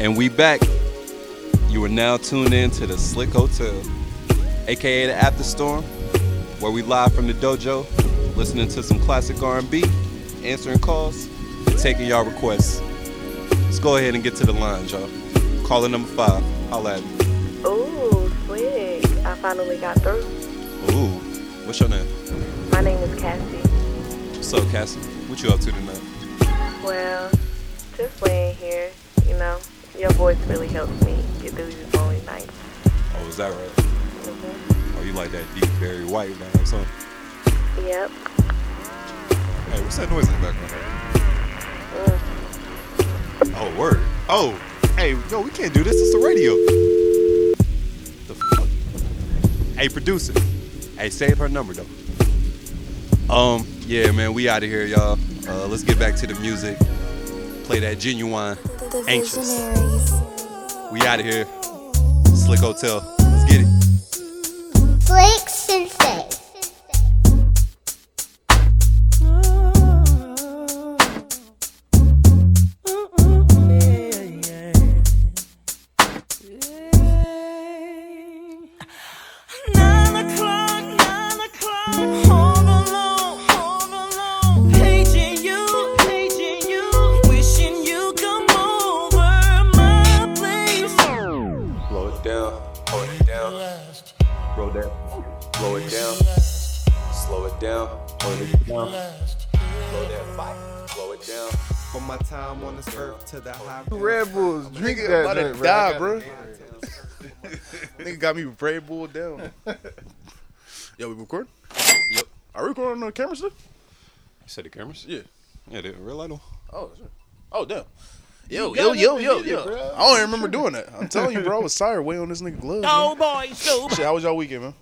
And we back. You are now tuned in to the Slick Hotel, aka the After Storm, where we live from the dojo, listening to some classic R&B, answering calls, and taking y'all requests. Let's go ahead and get to the line, y'all. Caller number five. Holla at me. Ooh, slick. I finally got through. Ooh, what's your name? My name is Cassie. What's up, Cassie? What you up to tonight? Well, just laying here, you know. Your voice really helps me get through these lonely nights. Oh, is that right? hmm Oh, you like that deep Barry White vibe, son? Yep. Hey, what's that noise in the background? Mm. Oh, word. Oh, hey, no, we can't do this. It's the radio. The fuck? Hey, producer. Hey, save her number though. Um, yeah, man, we out of here, y'all. Uh, let's get back to the music. Play that genuine. The Anxious. Visionaries. We out of here. Slick Hotel. Let's get it. Blake Sensei. Got me Red Bull down. Yo, we record? Yep. Are we recording on the camera still? You said the cameras? Yeah. Yeah, they real light on. Oh, shit. Oh, damn. Yo, yo, yo, yo, yo. bro. I don't even remember doing that. I'm telling you, bro. I was tired waiting on this nigga glove. Oh man. boy, so Shit, how was y'all weekend, man?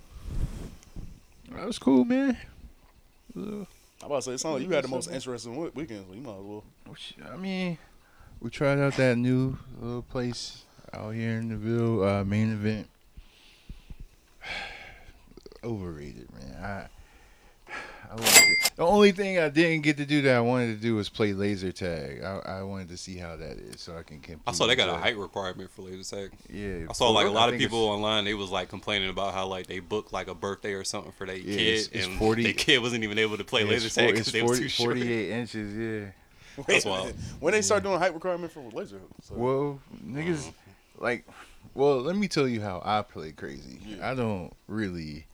That was cool, man. I'm about to say, it sounds like you had the most interesting we- weekend, so you might as well. I mean, we tried out that new little place out here in the Ville, uh, main event. Overrated, man. I, I wanted the only thing I didn't get to do that I wanted to do was play laser tag. I, I wanted to see how that is, so I can compete. I saw they got a height requirement for laser tag. Yeah, I saw like a lot of people online. They was like complaining about how like they booked like a birthday or something for their Yeah, kid, it's- it's and 40 their kid wasn't even able to play yeah, laser tag because it's they was 40 too short. 48 inches, yeah. That's wild. when they start doing height requirement for laser. So. Well, niggas, uh-huh. like, well, let me tell you how I play crazy. Yeah. I don't really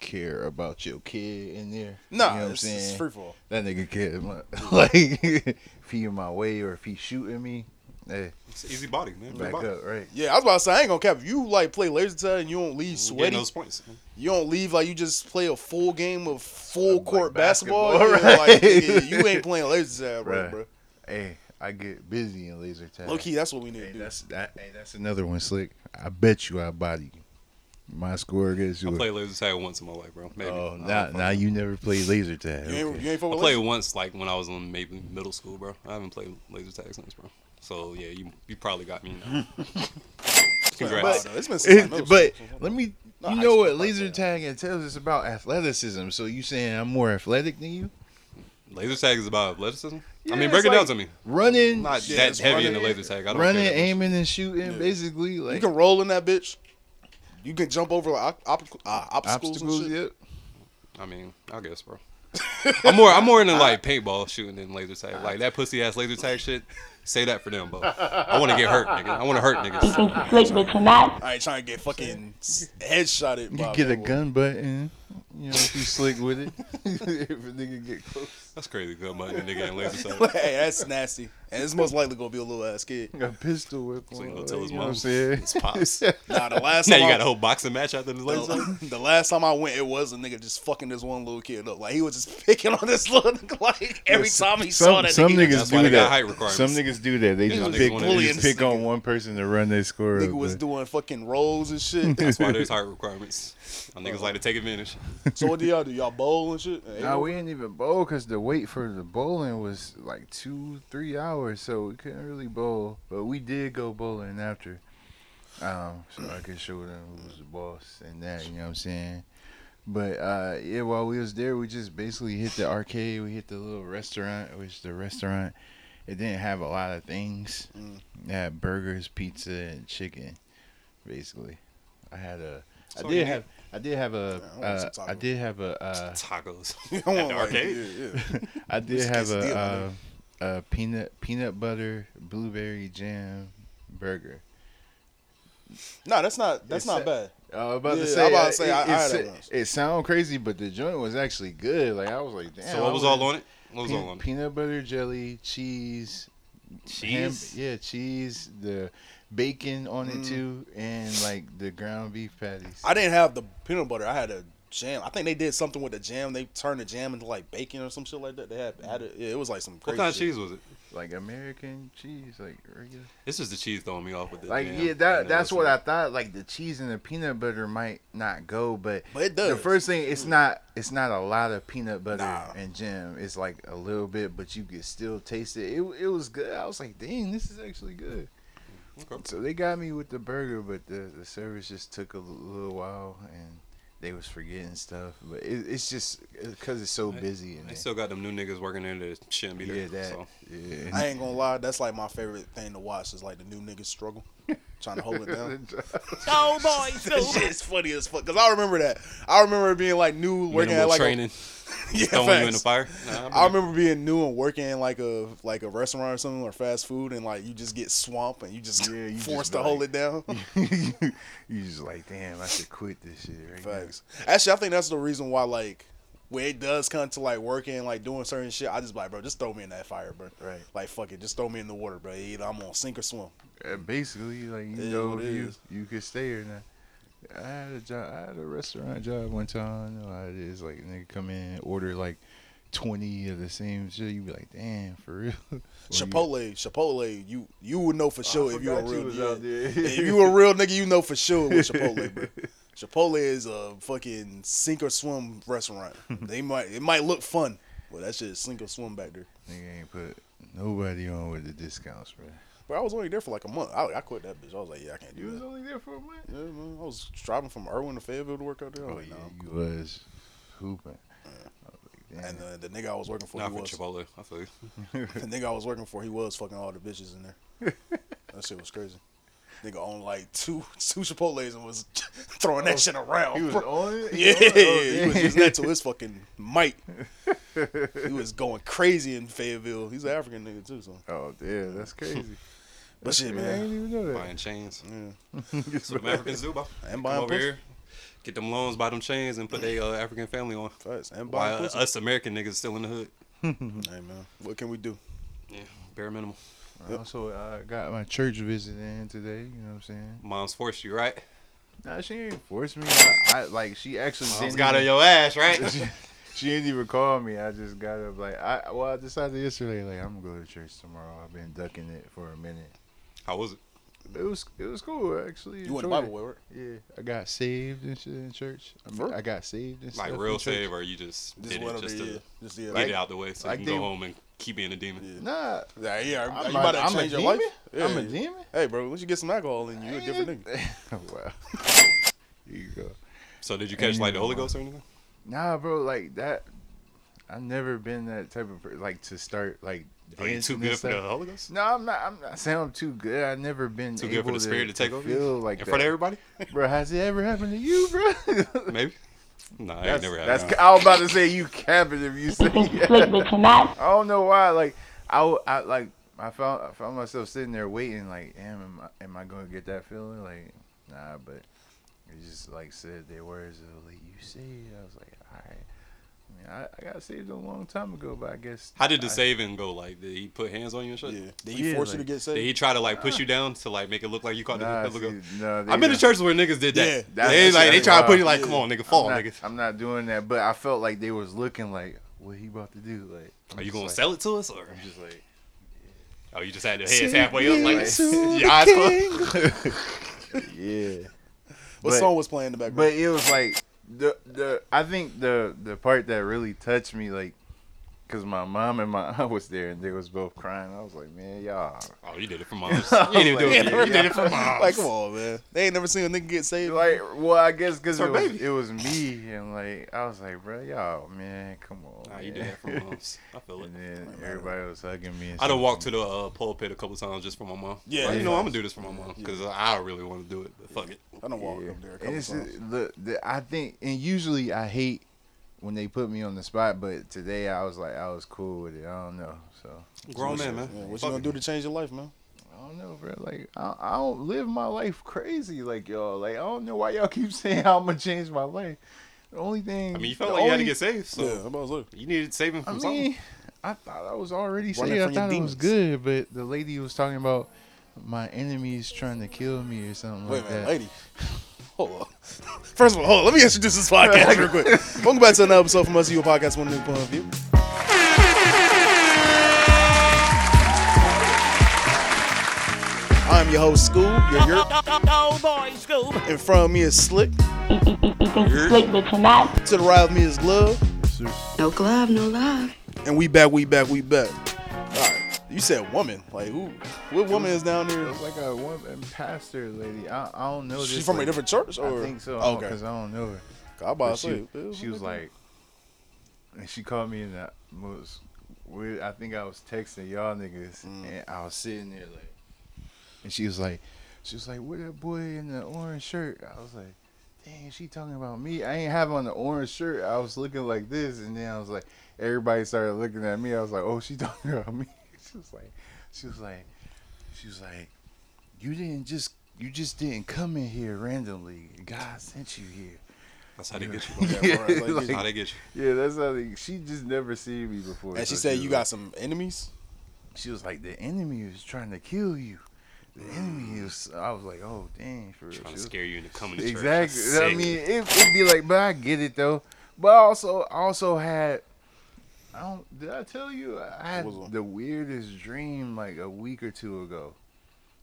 care about your kid in there. nah, you know what I'm it's, it's saying? free fall. that nigga cares. like, if he in my way or if he shooting me, hey, It's easy body, man. Back body. up, right? Yeah, I was about to say, I ain't gonna cap. If you like play laser tag and you don't leave sweaty, those points. you don't leave like you just play a full game of full Like court basketball. basketball, yeah, like, nigga, you ain't playing laser tag, right, Right. bro? Hey, I get busy in laser tag. Low key, that's what we need Hey, to do. that's that. Hey, that's another one, slick. I bet you I body you. My score against you. I played laser tag once in my life, bro. Maybe. Oh, now now you never played laser tag. You ain't, okay. you ain't I played laser? once, like when I was in maybe middle school, bro. I haven't played laser tag since, bro. So yeah, you you probably got me now. Congrats. But, it's been It- but let me. No, you know what laser school. tag it tells us about athleticism. So you saying I'm more athletic than you? laser tag is about athleticism. Yeah, I mean, break it down like to me. Running, not Yeah, that it's heavy in the running- laser tag. I don't running, care that much. aiming, and shooting. Yeah. Basically, You can roll in that bitch. You can jump over like op- op- uh, obstacles, obstacles. and. Yep. I mean, I guess, bro. I'm more I'm more into like paintball shooting than laser tag. Like that pussy ass laser tag shit. Say that for them, bro. I want to get hurt, nigga. I want to hurt niggas. think you slick, but you're not. I ain't trying to get fucking headshotted. You by can get a gun button. You know, if you slick with it. if a nigga get close. That's crazy. Good money, nigga, and laser tag. hey, that's nasty. And it's most likely gonna be a little ass kid. A pistol whip. So you on, gonna tell his you know what mom? I'm saying? It's pops. Nah, the last now time you I, got a whole boxing match after this laser the, the last time I went, it was a nigga just fucking this one little kid up. Like he was just picking on this little nigga. Like every time he saw Some, that some nigga, niggas do that. height requirements. Some niggas do that. They just pick, they just pick on one person to run their score. nigga up, was but- doing fucking rolls and shit. That's why there's height requirements. My niggas like to take advantage. so what do y'all do? Y'all bowl and shit? Nah, we didn't even bowl because the wait for the bowling was like two, three hours, so we couldn't really bowl. But we did go bowling after, um, so I could show them who was the boss and that. You know what I'm saying? But uh, yeah, while we was there, we just basically hit the arcade. We hit the little restaurant, which the restaurant it didn't have a lot of things. Mm. Yeah, burgers, pizza, and chicken. Basically, I had a. I So did you have. I did have a. Yeah, I Uh, I tacos. did have a. Uh, Tacos. I At want the like, arcade? yeah, yeah. I did It's have quesadilla, a, uh, a peanut peanut butter blueberry jam burger. No, that's not that's It's not a- bad. I was about Yeah, to I'm say. about to say, it, I- I it, had sa- it sound crazy, but the joint was actually good. Like I was like, damn. so what was all on it? What was all on it? Peanut butter jelly, cheese, ham- Cheese. yeah, cheese, the bacon on Mm. it too, and like the ground beef patties. I didn't have the peanut butter. I had a jam. I think they did something with the jam. They turned the jam into like bacon or some shit like that. They had added. Yeah, it was like some What kind of cheese was it? like American cheese, like regular. It's just the cheese throwing me off with the Like jam yeah, that the that's rest what I thought. Like the cheese and the peanut butter might not go, but But it does. the first thing it's not it's not a lot of peanut butter Nah. and jam. It's like a little bit, but you can still taste it. It it was good. I was like, dang, this is actually good. Okay. So they got me with the burger, but the the service just took a little while and. They was forgetting stuff, but it, it's just uh, because it's so busy. And They still got them new niggas working there that shouldn't be there. yeah, that So. yeah. I ain't gonna lie. That's like my favorite thing to watch. Is like the new niggas struggle, trying to hold it down. Oh boy, that shit is funny as fuck. Cause I remember that. I remember being like new working Minimal at like training, A, yeah, throwing you in the fire. Nah, I remember being new and working in like a like a restaurant or something or fast food and like you just get swamped and you just Yeah, you forced just to like- hold it down. you just like, damn, I should quit this shit right now. Actually, I think that's the reason why like when it does come to like working like doing certain shit, I just be like, bro, just throw me in that fire, bro. Right. Like fuck it, just throw me in the water, bro. Either I'm gonna sink or swim. Basically, like you It know, you is. you could stay or not. I had a job. I had a restaurant job one time. I know how it is. Like nigga come in, order like twenty of the same shit. You be like, damn, for real. You- Chipotle, Chipotle, you you would know for sure if you a you real was yeah. out there. Yeah, if you a real nigga, you know for sure with Chipotle, bro. Chipotle is a fucking sink or swim restaurant. They might it might look fun, but that shit is sink or swim back there. Nigga ain't put nobody on with the discounts, bro. But I was only there for like a month. I, I quit that bitch. I was like, yeah, I can't do You do was only there for a month. Yeah, man. I was driving from Irwin to Fayetteville to work out there. I Oh was yeah, like, nah, I'm you cool. was hooping. I like. And uh, the nigga I was working for, Not he for was Chipotle. I feel you. the nigga I was working for, he was fucking all the bitches in there. that shit was crazy. Nigga owned like two two Chipotle's and was throwing that shit around. he was bro. on it. Yeah, on it? Oh, he was using that to his fucking might. he was going crazy in Fayetteville. He's an African nigga too, so. Oh yeah, that's crazy. But shit, I man. didn't even know that. Buying chains. Yeah. That's what them Africans do, bro. And Come buying over pussy. here, get them loans, buy them chains, and put their uh, African family on. Facts. And Why buying uh, us American niggas still in the hood? Hey man, what can we do? Yeah, bare minimum. Also, I got my church visit in today. You know what I'm saying? Mom's forced you, right? Nah, she ain't forced me. I, I like she actually Mom's got on your ass, right? she, she didn't even call me. I just got up like I well I decided yesterday like I'm gonna go to church tomorrow. I've been ducking it for a minute. How was it? It was it was cool actually. You went to Bible it. way, right? Yeah, I got saved and shit in church. I, mean, I got saved and Like stuff real in church. save, or you just, Just did it just to yeah. Just yeah. get Like- it out the way so like you can they- go home and keep being a demon? Nah, Yeah, yeah. I'm, you about to I'm change your demon. life? Yeah. I'm a demon. Hey, bro, once you get some alcohol in you, you're a different nigga. wow. Here you go. So did you catch like the Holy Ghost or anything? Nah, bro, like that. I've never been that type of per- like to start like. Are you too good for the. Holy Ghost? No, I'm not. I'm not saying I'm too good. I've never been Too good for able the spirit to take over you? Feel like In that. front of everybody? bro. Has it ever happened to you, bro? Maybe. Nah, I ain't that's, never had that's. I was about to say you capping if you say. Slick, but you're. I don't know why. Like I, w- I like I found I found myself sitting there waiting. Like, damn, am I, am I going to get that feeling? Like, nah. But it just like said their words. It was like you saved. I was like, all right. I I, I got saved a long time ago, but I guess. How did the I, saving go? Like, did he put hands on you and shit? Yeah. Did he Yeah, force you to get saved? Did he try to like push you down to like make it look like you caught Nah, the Holy see, no, I've been to churches where niggas did Yeah, that. that's- they like they that's try to put you wild. like, come on, nigga, fall, I'm not, nigga. I'm not doing that, but I felt like they was looking like, what he about to do? Like, I'm Are you just gonna like, sell it to us or? I'm just like, Oh, you just had your heads halfway up, like Sing your eyes closed. yeah. What But- song was playing in the background? But it was like the the I think the the part that really touched me like cause my mom and my aunt was there and they was both crying. I was like, man, y'all. Oh, you did it for moms. You ain't even do They it. never You did it for moms. Like, come on, man. They ain't never seen a nigga get saved. Like, well, I guess because it was, it was me and like I was like, bro, y'all, man, come on. Nah, you did it for moms. I feel it. And then everybody was hugging me. I done stuff. walked to the uh, pulpit a couple times just for my mom. Yeah, Like, you know. I'm gonna do this for my mom because I really want to do it. But fuck it. I don't walk Yeah. up there a couple it's times. just- the, the I think, and usually I hate when they put me on the spot, but today I was like, I was cool with it. I don't know, so Grown man, man. Yeah, what you gonna do to change your life, man? I don't know, bro. Like I, I don't live my life crazy like y'all. Like I don't know why y'all keep saying how I'm gonna change my life. The only thing I mean, you felt the like you had to get saved, so yeah, I'm about to say. you needed saving I from something. mean, I thought I was already saved. I thought it was good, but the lady was talking about my enemies trying to kill me or something Wait like a minute, that. lady. Hold on. First of all, hold on. Let me introduce this podcast real quick. Welcome back to another episode from Us You a Podcast One New Point of View. I'm your host, Scoob. Your yurt. Oh boy, Scoob. In front of me is Slick. You think you slick, but you're not. To the right of me is Love. No glove, no love. And we back, we back, we back. You said woman. Like, who? What woman is down there? was like a woman pastor lady. I, I don't know. She this from a different church? Or? I think so. Oh, Because. I don't know her. About But to say. she, she was like, and she called me in that most weird. I think I was texting y'all niggas, Mm. and I was sitting there like, and she was like, she was like, "Where that boy in the orange shirt?" I was like, "Dang, she talking about me? I ain't have on the orange shirt. I was looking like this, and then I was like, everybody started looking at me. I was like, oh, she talking about me? She was like, she was like, she was like, you didn't just." You just didn't come in here randomly. God sent you here. That's how they get you. Yeah, it's like- That's how they get you. Yeah, that's how they, she just never seen me before. and she said you like- got some enemies. She was like, the enemy is trying to kill you. The enemy mm. is. I was like, oh dang, for real. Trying She to was- scare you into coming to exactly. That's I mean, it, it'd be like, but I get it though. But I also, I also had. I don't. Did I tell you I had What was it? the weirdest dream like a week or two ago,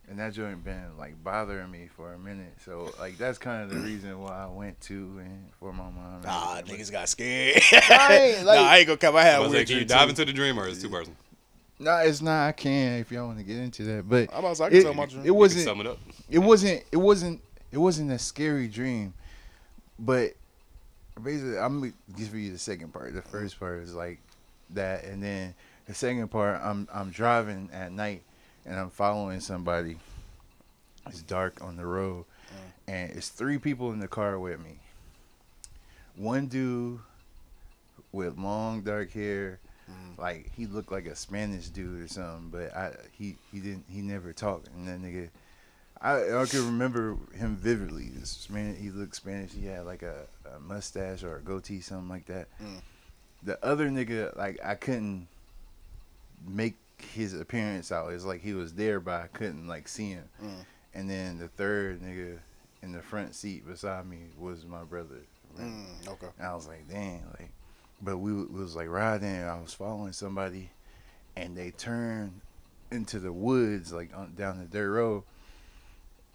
and that joint been like bothering me for a minute. So like that's kind of the reason why I went to and for my mom. and Nah, everything. niggas got scared. I ain't, like- nah, I ain't gonna come. I had I a was weird like, can you dream, dive too. into the dream or is it two person? No, it's not. I can if y'all want to get into that, but I'm about to I can it, tell my dream. it You can wasn't. Sum it up. It wasn't. It wasn't. It wasn't a scary dream, but basically, I'm gonna give you the second part. The first part is like that, and then the second part, I'm I'm driving at night, and I'm following somebody. It's dark on the road, and it's three people in the car with me. One dude with long dark hair, like he looked like a Spanish dude or something, but I he he didn't he never talked, and that nigga. I I can remember him vividly. This man, he looked Spanish. He had like a, a mustache or a goatee, something like that. Mm. The other nigga, like I couldn't make his appearance out. It's like he was there, but I couldn't like see him. Mm. And then the third nigga in the front seat beside me was my brother. Mm, okay. And I was like, dang, like, but we, we was like riding. And I was following somebody, and they turned into the woods, like on, down the dirt road.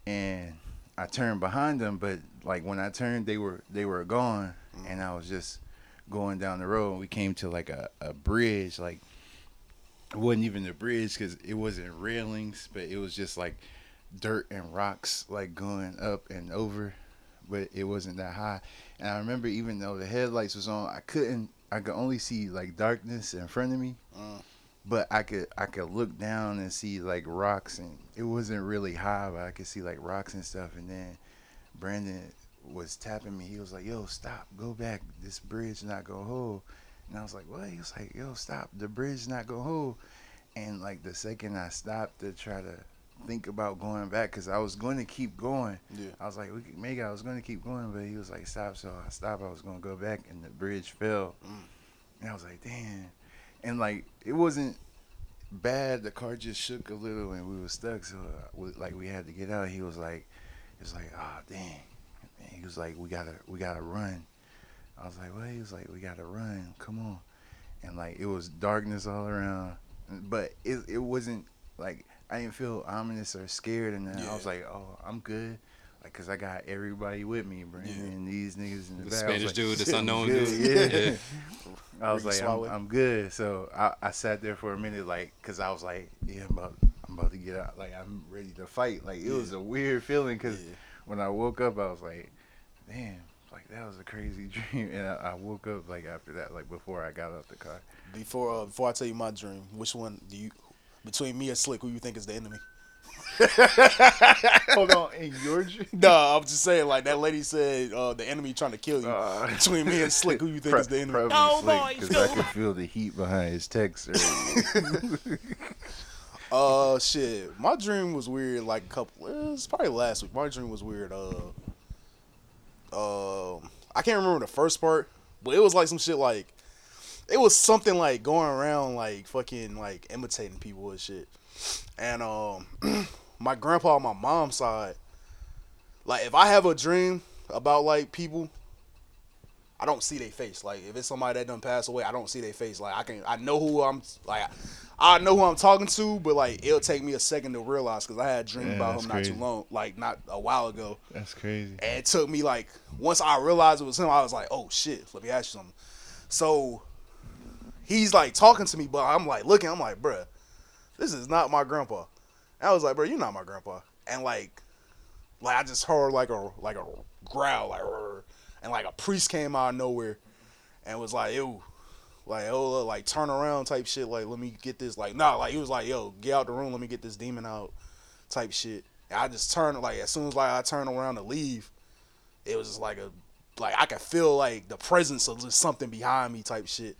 And I turned behind them, but like when I turned, they were they were gone, and I was just going down the road. And we came to like a, a bridge, like it wasn't even a bridge because it wasn't railings, but it was just like dirt and rocks, like going up and over, but it wasn't that high. And I remember even though the headlights was on, I couldn't. I could only see like darkness in front of me, Mm. but I could I could look down and see like rocks, and it wasn't really high, but I could see like rocks and stuff. And then Brandon was tapping me. He was like, "Yo, stop, go back. This bridge not gonna hold." And I was like, "What?" He was like, "Yo, stop. The bridge not gonna hold." And like the second I stopped to try to think about going back, cause I was going to keep going. Yeah. I was like, we could make it. I was going to keep going, but he was like, stop. So I stopped. I was going to go back, and the bridge fell. Mm. And I was like, damn. And like, it wasn't bad. The car just shook a little, and we were stuck. So uh, we, like, we had to get out. He was like, "It's was like, oh dang. And he was like, we gotta, we gotta run. I was like, what? He was like, we gotta run. Come on. And like, it was darkness all around, but it it wasn't like I didn't feel ominous or scared. And then I was like, oh, I'm good. like, cause I got everybody with me, Brandon, and these niggas in the, The back. I Spanish like, dude, this unknown good," dude. Yeah. Yeah. I was Ricky like, I'm, I'm good. So I, I sat there for a minute, like, cause I was like, yeah, I'm about, I'm about to get out. Like, I'm ready to fight. Like, it was a weird feeling, cause Yeah. When I woke up, I was like, damn, like that was a crazy dream. And I, I woke up like after that, like before I got out the car. Before uh, before I tell you my dream, which one do you between me and Slick, who you think is the enemy? Hold on, in your dream. No, I'm just saying like that lady said uh, the enemy trying to kill you. Uh, between me and Slick, who you think Pro- is the enemy? Probably Oh, Slick, boy, 'cause I Scoob. could feel the heat behind his text. earlier. Uh, shit. My dream was weird. Like a couple. Was probably last week. My dream was weird. Uh, um, I can't remember the first part, but it was like some shit. Like it was something like going around like fucking like imitating people and shit. And um, my grandpa on my mom's side, like if I have a dream about like people. I don't see their face. Like if it's somebody that done passed away, I don't see their face. Like I can, I know who I'm. Like I know who I'm talking to, but like it'll take me a second to realize because I had a dream Yeah, about him not too long, like not a while ago, That's crazy. and it took me like once I realized it was him, I was like, oh shit, let me ask you something. So he's like talking to me, but I'm like looking, I'm like, bruh, this is not my grandpa. And I was like, bro, you're not my grandpa, and like, like I just heard like a like a growl, like, "Rrr," and like a priest came out of nowhere and was like, ew. Like oh like turn around type shit like let me get this like nah like he was like yo get out the room let me get this demon out type shit and I just turned like as soon as like I turned around to leave it was just like a like I could feel like the presence of just something behind me type shit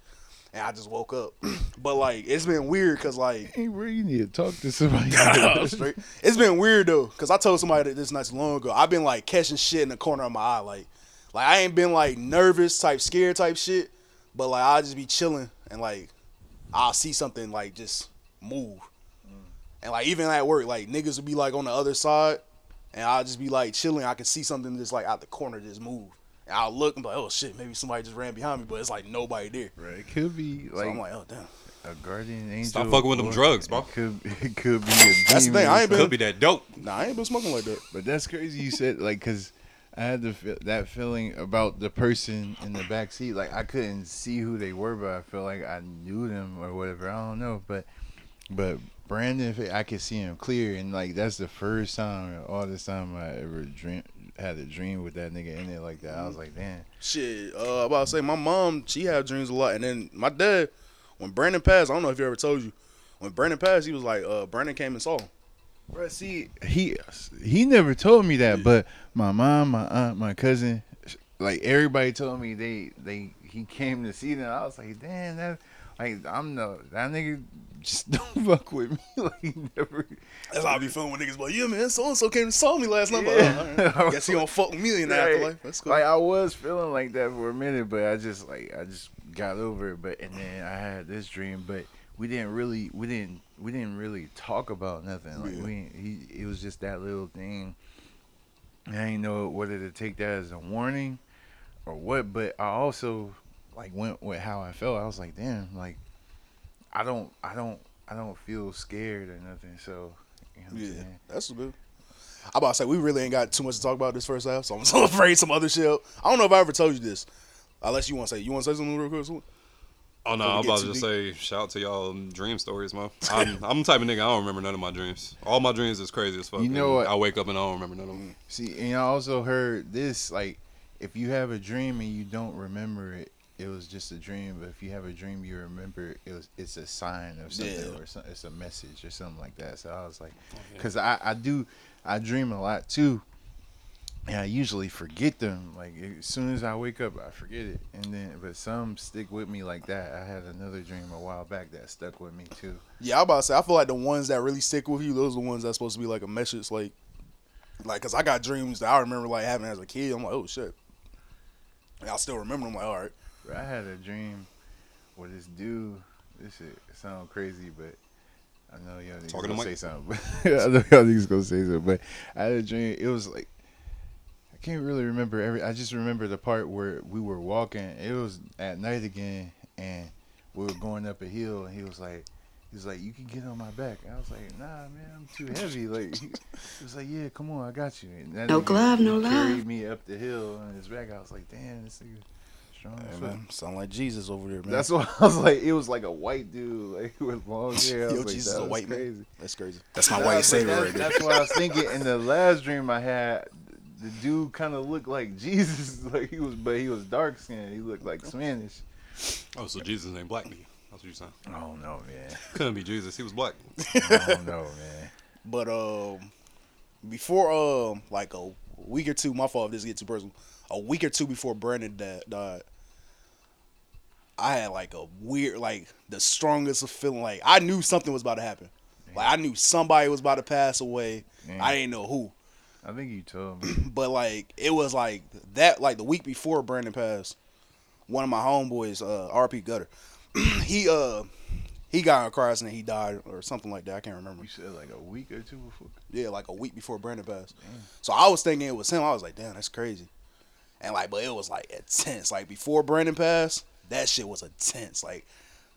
and I just woke up but like it's been weird because like Hey, bro, you need to talk to somebody. Straight. It's been weird though, cause I told somebody that this not too long ago. I've been like catching shit in the corner of my eye, like, like I ain't been like nervous type, scared type shit, but like I'll just be chilling and like I'll see something like just move, mm. and like even at work, like niggas would be like on the other side, and I'll just be like chilling. I can see something just like out the corner just move, and I'll look and be like, oh shit, maybe somebody just ran behind me, but it's like nobody there. Right, it could be So like, I'm like, oh damn. a guardian angel. Stop fucking with them drugs, bro. It could, it could be a That's the thing, I ain't been- Could be that dope. Nah, I ain't been smoking like that. But that's crazy. You said like because I had the that feeling about the person in the back seat. Like I couldn't see who they were, but I felt like I knew them or whatever. I don't know, but but Brandon, I could see him clear, and like that's the first time all this time I ever dream had a dream with that nigga in it like that. I was like, damn. Shit, uh, about to say my mom, she had dreams a lot, and then my dad, when Brandon passed, I don't know if he ever told you, when Brandon passed, he was like, uh, Brandon came and saw him. Bro, see, he he never told me that, but my mom, my aunt, my cousin, like everybody told me they they he came to see them. I was like, damn, that like I'm the that nigga just don't fuck with me. like never. That's how I be feeling when niggas like, yeah, man, so and so came and saw me last night. But, Yeah. uh, all right. Guess he don't fuck with me in the Right. afterlife. That's cool. Like I was feeling like that for a minute, but I just like I just got over it. But and then I had this dream, but we didn't really we didn't we didn't really talk about nothing. Like Yeah. we he it was just that little thing. I didn't know whether to take that as a warning or what. But I also like went with how I felt. I was like, damn, like I don't I don't I don't feel scared or nothing. So you know what I'm yeah, saying? that's good. I'm about to say, we really ain't got too much to talk about this first half, so I'm so afraid some other shit. I don't know if I ever told you this. Unless you want to say, you want to say something real quick? Oh no, I'm about to just say shout out to y'all um, dream stories, man. I'm, I'm the type of nigga I don't remember none of my dreams. All my dreams is crazy as fuck. You know what? I wake up and I don't remember none of them. See, and I also heard this like if you have a dream and you don't remember it, it was just a dream. But if you have a dream you remember, it was it's a sign of something Yeah. or some, it's a message or something like that. So I was like, because I I do I dream a lot too, and I usually forget them. Like as soon as I wake up, I forget it, and then but some stick with me like that. I had another dream a while back that stuck with me too. Yeah, I'm about to say, I feel like the ones that really stick with you, those are the ones that's supposed to be like a message, like, like, cause I got dreams that I remember like having as a kid. I'm like, oh shit. And I still remember. them. I'm like, all right. I had a dream where this dude. This shit sound crazy, but I know y'all niggas gonna say something. But I know y'all niggas gonna say something. But I had a dream. It was like I can't really remember every. I just remember the part where we were walking. It was at night again, and we were going up a hill, and he was like, He's like, you can get on my back. I was like, nah, man, I'm too heavy. Like, he was like, yeah, come on, I got you. And that No nigga glove, no Carried love. me up the hill on his back. I was like, damn, this nigga strong. Hey, man, fuck. sound like Jesus over there, man. That's what I was like. It was like a white dude, like with long hair. I Yo, was like, Jesus that a white crazy. man. That's crazy. That's my Nah, white savior that's, right there. That's what I was thinking. In the last dream I had, the dude kind of looked like Jesus. Like he was, but he was dark skinned. He looked like Spanish. Oh, so Jesus ain't black nigga. That's what you're saying. I don't know, man. Couldn't be Jesus. He was black. I don't know, man. But um, before um, like a week or two, my fault if this get too personal. A week or two before Brandon da- died, I had like a weird, like the strongest of feeling. Like I knew something was about to happen. Like I knew somebody was about to pass away. Man. I didn't know who, I think you told me. but like it was like that. Like the week before Brandon passed, one of my homeboys, uh, RP Gutter, he uh he got in a car accident. He died or something like that. I can't remember. You said like a week or two before. Yeah, like a week before Brandon passed. So I was thinking it was him. I was like, damn, that's crazy. And like, but it was like intense. Like before Brandon passed, that shit was intense. Like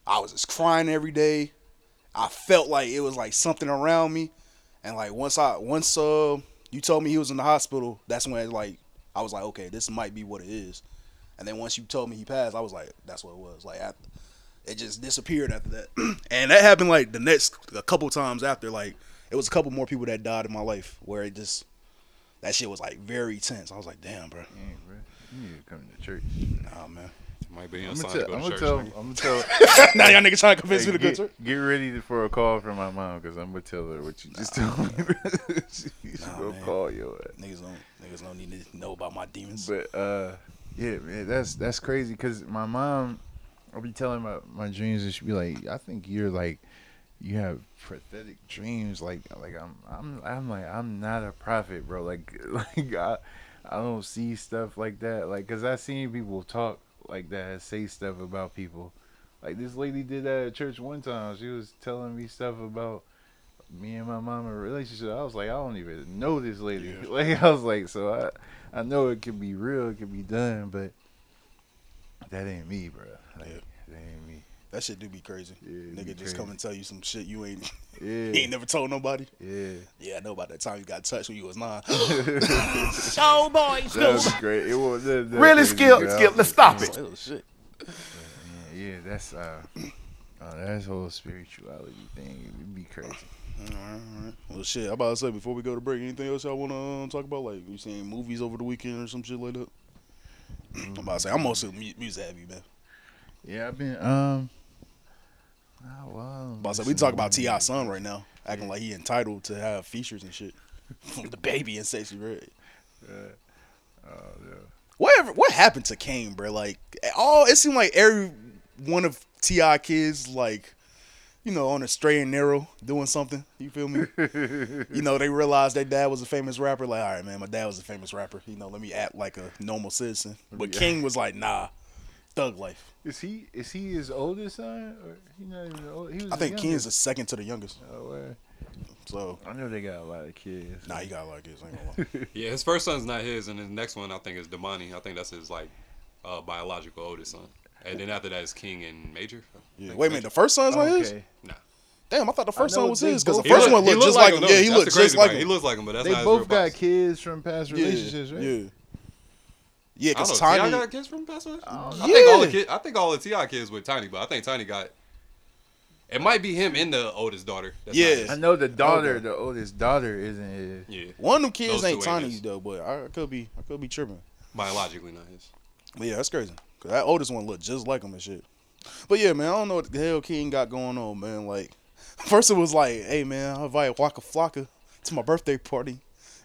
I was just crying every day. I felt like it was like something around me. And like once I once uh you told me he was in the hospital, that's when like I was like, okay, this might be what it is. And then once you told me he passed, I was like, that's what it was. Like after, it just disappeared after that. and that happened like the next a couple times after. Like it was a couple more people that died in my life where it just that shit was like very tense. I was like, damn, bro. Dang, bro. You need to come to church. Nah, man. Might be I'm gonna to tell. go I'm to gonna tell. I'm gonna tell. now y'all niggas trying to convince Hey, me to go get, to church. get ready to- for a call from my mom because I'm gonna tell her what you just told me. She's Nah, gonna man. call your ass. Niggas don't niggas don't need to know about my demons. But uh, yeah, man, that's that's crazy because my mom, I'll be telling my my dreams and she be like, I think you're like, you have prophetic dreams. Like like I'm I'm I'm like I'm not a prophet, bro. Like like I I don't see stuff like that. Like cause I seen people talk like that, say stuff about people. Like this lady did that at church one time. She was telling me stuff about me and my mama relationship. I was like, I don't even know this lady. Like I was like, so I I know it can be real, it can be done, but that ain't me, bro. Like, Yeah. That ain't. That shit do be crazy. Yeah, Nigga be just crazy. come and tell you some shit you ain't Yeah. you ain't never told nobody. Yeah. Yeah, I know about that time you got touched when you was nine. Oh boy, That Scoob. was great. It was that, that Really crazy, skilled. Skip. Let's stop it. oh shit. Yeah, yeah, that's uh, uh that's whole spirituality thing. It'd be crazy. Alright, alright. Well, shit. I about to say before we go to break, anything else y'all want to um, talk about? Like, you seen movies over the weekend or some shit like that? I'm about to say I'm mostly mu- music heavy, man. Yeah, I've been um. Oh, wow. To say we talk about T.I. son right now, acting like he entitled to have features and shit. DaBaby and sexy red. Oh yeah. Whatever. What happened to Kane, bro? Like, all it seemed like every one of T.I. kids, like, you know, on a straight and narrow, doing something. You feel me? you know, they realized their dad was a famous rapper. Like, all right, man, my dad was a famous rapper. You know, let me act like a normal citizen. But Yeah. King was like, nah, thug life. Is he is he his oldest son or he not even old? He was I think think King's the second to the youngest. Oh, word. So, I know they got a lot of kids. nah, he got like his. I ain't gonna lie. Yeah, his first son's not his, and his next one I think is Domani. I think that's his like uh, biological oldest son. And then after that is King and Major. Yeah. Wait a minute, the first son's not his? Nah. Damn, I thought the first know son was his because the first He one look- looked he just look like him. Yeah, he That's looked just like part. He him. looks like him, but that's They not his both real got body. kids from past relationships, right? Yeah. Yeah. Yeah, I because. Tiny. T.I. got kids from past relationships? I Yeah. Oh, think all the kids. I think all the T.I. kids with Tiny, but I think Tiny got. It might be him and the oldest daughter. That's Yeah. his. I know the daughter, Okay. the oldest daughter, isn't his. Yeah, One of them kids Those ain't two ain't Tiny's though, but I could be, I could be tripping. biologically not his. But yeah, that's crazy. Cause that oldest one looked just like him and shit. But yeah, man, I don't know what the hell King got going on, man. Like, first it was like, hey man, I invited Waka Flocka to my birthday party.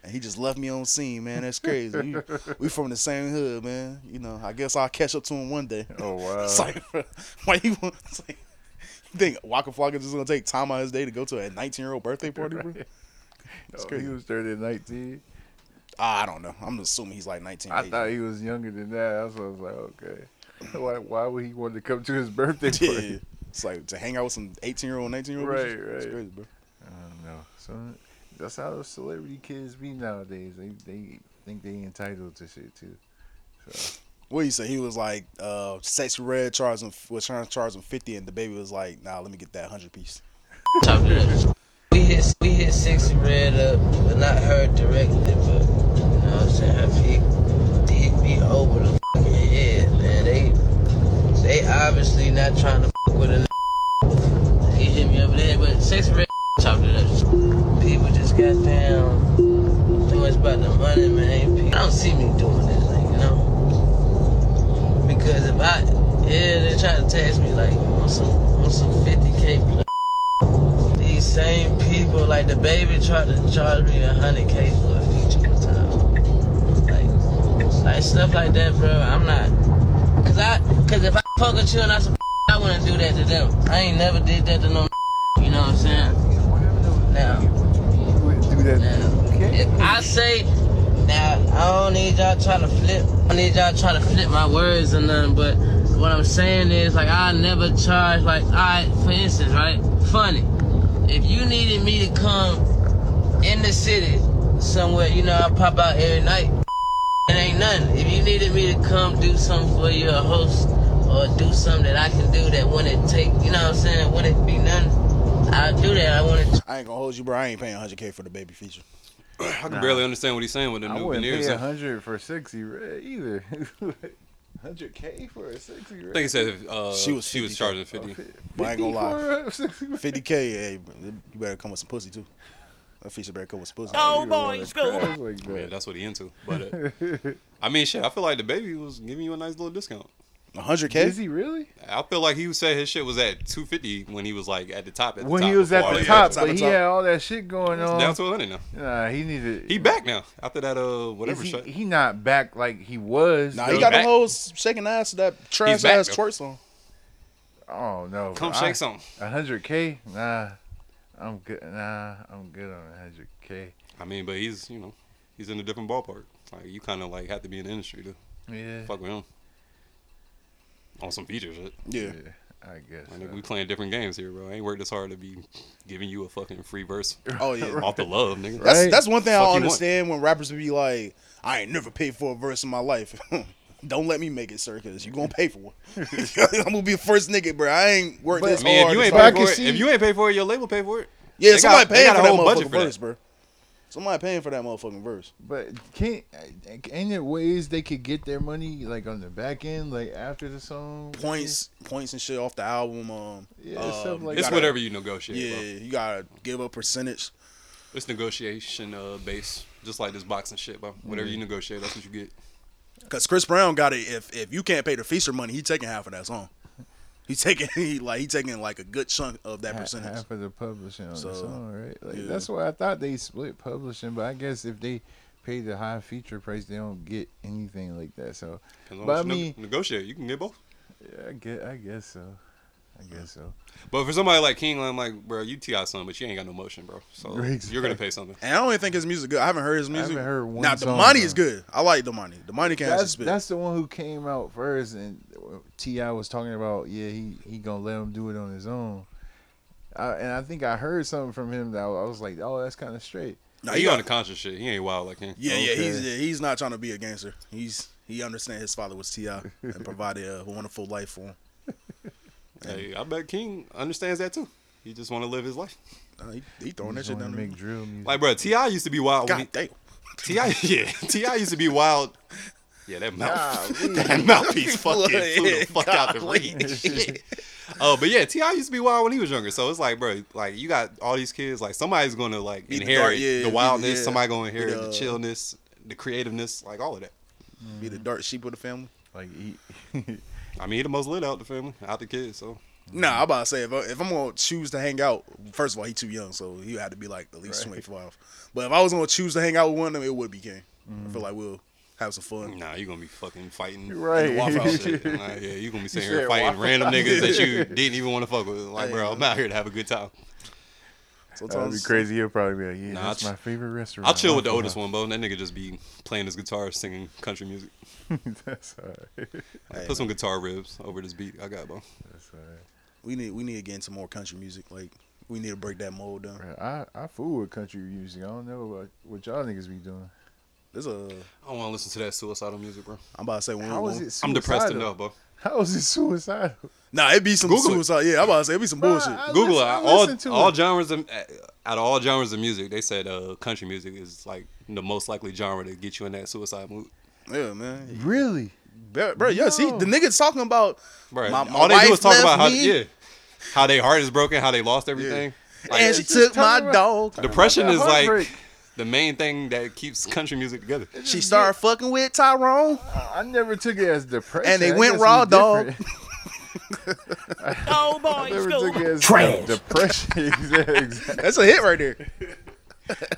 And he just left me on scene, man. That's crazy. we, we from the same hood, man. You know, I guess I'll catch up to him one day. Oh wow. It's like, why you want? It's like, you think Waka Flocka just gonna take time out of his day to go to a 19 year old birthday party, bro? Oh, crazy. he was 30 at 19. Ah, I don't know. I'm assuming he's like 19. I 18. thought he was younger than that. That's why I was like, okay. Why, why would he want to come to his birthday party? Yeah. It's like to hang out with some 18 year old, 19 year old. Right, It's right. crazy, bro. I don't know. So that's how those celebrity kids be nowadays. They they think they entitled to shit too. So What you say? He was like, uh, Sexy Red charged him was trying to charge him 50, and DaBaby was like, Nah, let me get that 100 piece. Chop it up. We hit we hit sexy red up, but not her directly, but you know what I'm saying? Her feet hit me over the fucking head, man. They they obviously not trying to fuck with a he hit me over there, but sexy red chopped it up. Down too much about the money, man. People don't see me doing this, like, you know? Because if I, yeah, they try to text me, like, on some, on some 50K plus. These same people, like, DaBaby tried to charge me 100K for a feature one time. Like, like, stuff like that, bro, I'm not. Cause I, cause if I fuck with you and I some I wouldn't do that to them. I ain't never did that to no that. if I say, now, I don't need y'all trying to flip, I need y'all trying to flip my words or nothing, but what I'm saying is, like, I never charge, like, I, for instance, right? Funny. If you needed me to come in the city somewhere, you know, I pop out every night. It ain't nothing. If you needed me to come do something for you, a host, or do something that I can do that wouldn't take, you know what I'm saying, wouldn't be nothing, I'll do that. I want to. I ain't gonna hold you, bro. I ain't paying 100k for DaBaby feature. I can barely understand what he's saying with the I new wouldn't veneers. pay hundred for sexy red either. Hundred k for a sexy red. I think he said uh, She was she was 50K. charging 50. But I ain't gonna lie. lie. 50k, hey, you better come with some pussy too. That feature better come with some pussy. Oh, boy, school. Like Yeah, that. that's what he into. But uh, I mean, shit, I feel like DaBaby was giving you a nice little discount. 100k. Is he really? I feel like he said his shit was at 250 when he was like at the top. At the When top he was at the all top, extra. but top, he top. had all that shit going on. down to 100 now. Nah, he needed. He back now after that uh whatever Is he, shot. he not back like he was. Nah, though. he got back. them hoes shaking ass to that trash back, ass though. twerk song. Oh no! Come I- shake some. Hundred k? Nah, I'm good. Nah, I'm good on a hundred k. I mean, but he's you know he's in a different ballpark. Like you kind of like have to be in the industry to Yeah, fuck with him on some feature shit. Yeah. yeah, I guess. I think so. we playing different games here, bro. I ain't worked this hard to be giving you a fucking free verse Oh yeah. off the love, nigga. That's Right. that's one thing Fuck I don't want. understand when rappers be like, I ain't never paid for a verse in my life. don't let me make it, sir, because you gonna pay for it. I'm gonna be the first nigga, bro. I ain't worked But- this I mean, if you to ain't But I pay for it, see- if you ain't pay for it, your label pay for it. yeah, they somebody got- they got for a that whole budget motherfucking for that. verse, bro. Somebody paying for that motherfucking verse. But can't ain't there ways they could get their money like on the back end, like after the song? Points, points and shit off the album. Um, Yeah, um, stuff like It's gotta- whatever you negotiate. Yeah, bro. you gotta give a percentage. It's negotiation uh, base, just like this boxing shit, bro. Whatever Mm-hmm. you negotiate, that's what you get. Cause Chris Brown got it. If if you can't pay the feaster money, he taking half of that song. He taking he like he taking like a good chunk of that percentage. Half of the publishing on So, the song, right? Like yeah. that's why I thought they split publishing, but I guess if they pay the high feature price, they don't get anything like that. So, But what I you ne- mean- negotiate. You can get both. yeah, I get, I guess so. I guess so. But for somebody like King, I'm like, bro, you T.I. son, but you ain't got no motion, bro. So Exactly. you're gonna pay something. And I don't even think his music good. I haven't heard his music. I haven't heard one now the money is good. I like the money. The money can actually That's spit. that's the one who came out first, and T.I. was talking about, yeah, he he gonna let him do it on his own. I, and I think I heard something from him that I was like, oh, that's kind of straight. Nah, he, he on the conscious shit. He ain't wild like him. yeah, yeah. He's yeah, he's not trying to be a gangster. He's he understands his father was T.I. and provided a wonderful life for him. Hey, I bet King understands that too. He just want to live his life. Uh, he, he throwing that shit gonna down there. make drill music. Like, bro, T.I. used to be wild. God damn. T.I., yeah, T.I. used to be wild. Yeah, that mouth, Golly. that mouthpiece fucking flew the Yeah, fuck out the golly. reach. Oh, but yeah, T.I. used to be wild when he was younger. So it's like, bro, like you got all these kids. Like somebody's gonna like Be the inherit dark- yeah, the wildness. yeah. Somebody gonna Be inherit the- the chillness, the creativeness, like all of that. Be the dark sheep of the family. Like he, I mean, he the most lit out the family, out the kids. So Nah, I'm about to say if, I, if I'm gonna choose to hang out, first of all, he too young, so he had to be like at least Right. 25. But if I was gonna choose to hang out with one of them, it would be King. I feel like we'll have some fun. nah, you gonna be fucking fighting. right. in the Waffle House shit. Like, yeah, you gonna be sitting here fighting Waffle random niggas that you didn't even want to fuck with. Like, bro, Hey. I'm out here to have a good time. That'd be crazy. He'll probably be like, yeah, Nah, that's I'll my favorite restaurant. I'll chill with the Waffle oldest one, bro. and That nigga just be playing his guitar, singing country music. That's alright. Hey, Put some guitar ribs over this beat. I got, bro. That's alright. we need we need to get into more country music. Like we need to break that mold down. Bro, I I fool with country music. I don't know what what y'all niggas be doing. There's a. I don't want to listen to that suicidal music, bro. I'm about to say when How we, is it I'm depressed enough, bro. How is it suicidal? Nah, it be some Google it. suicide. Yeah, I'm about to say it be some bullshit. I Google listen- it. I All all it. genres of out of all genres of music, they said uh, country music is like the most likely genre to get you in that suicide mood. Yeah, man. Really? Bro, bro yes, he, the nigga's talking about. Right. My- my all they do is talk about how me. yeah, how their heart is broken, how they lost everything. Like, and she took my talking dog. depression is like heartbreak. The main thing that keeps country music together. She started fucking with Tyrone. I never took it as depression. And they I went guess raw it's dog. different. Oh I boy, never school. took it as Trash. depression. exactly. That's a hit right there.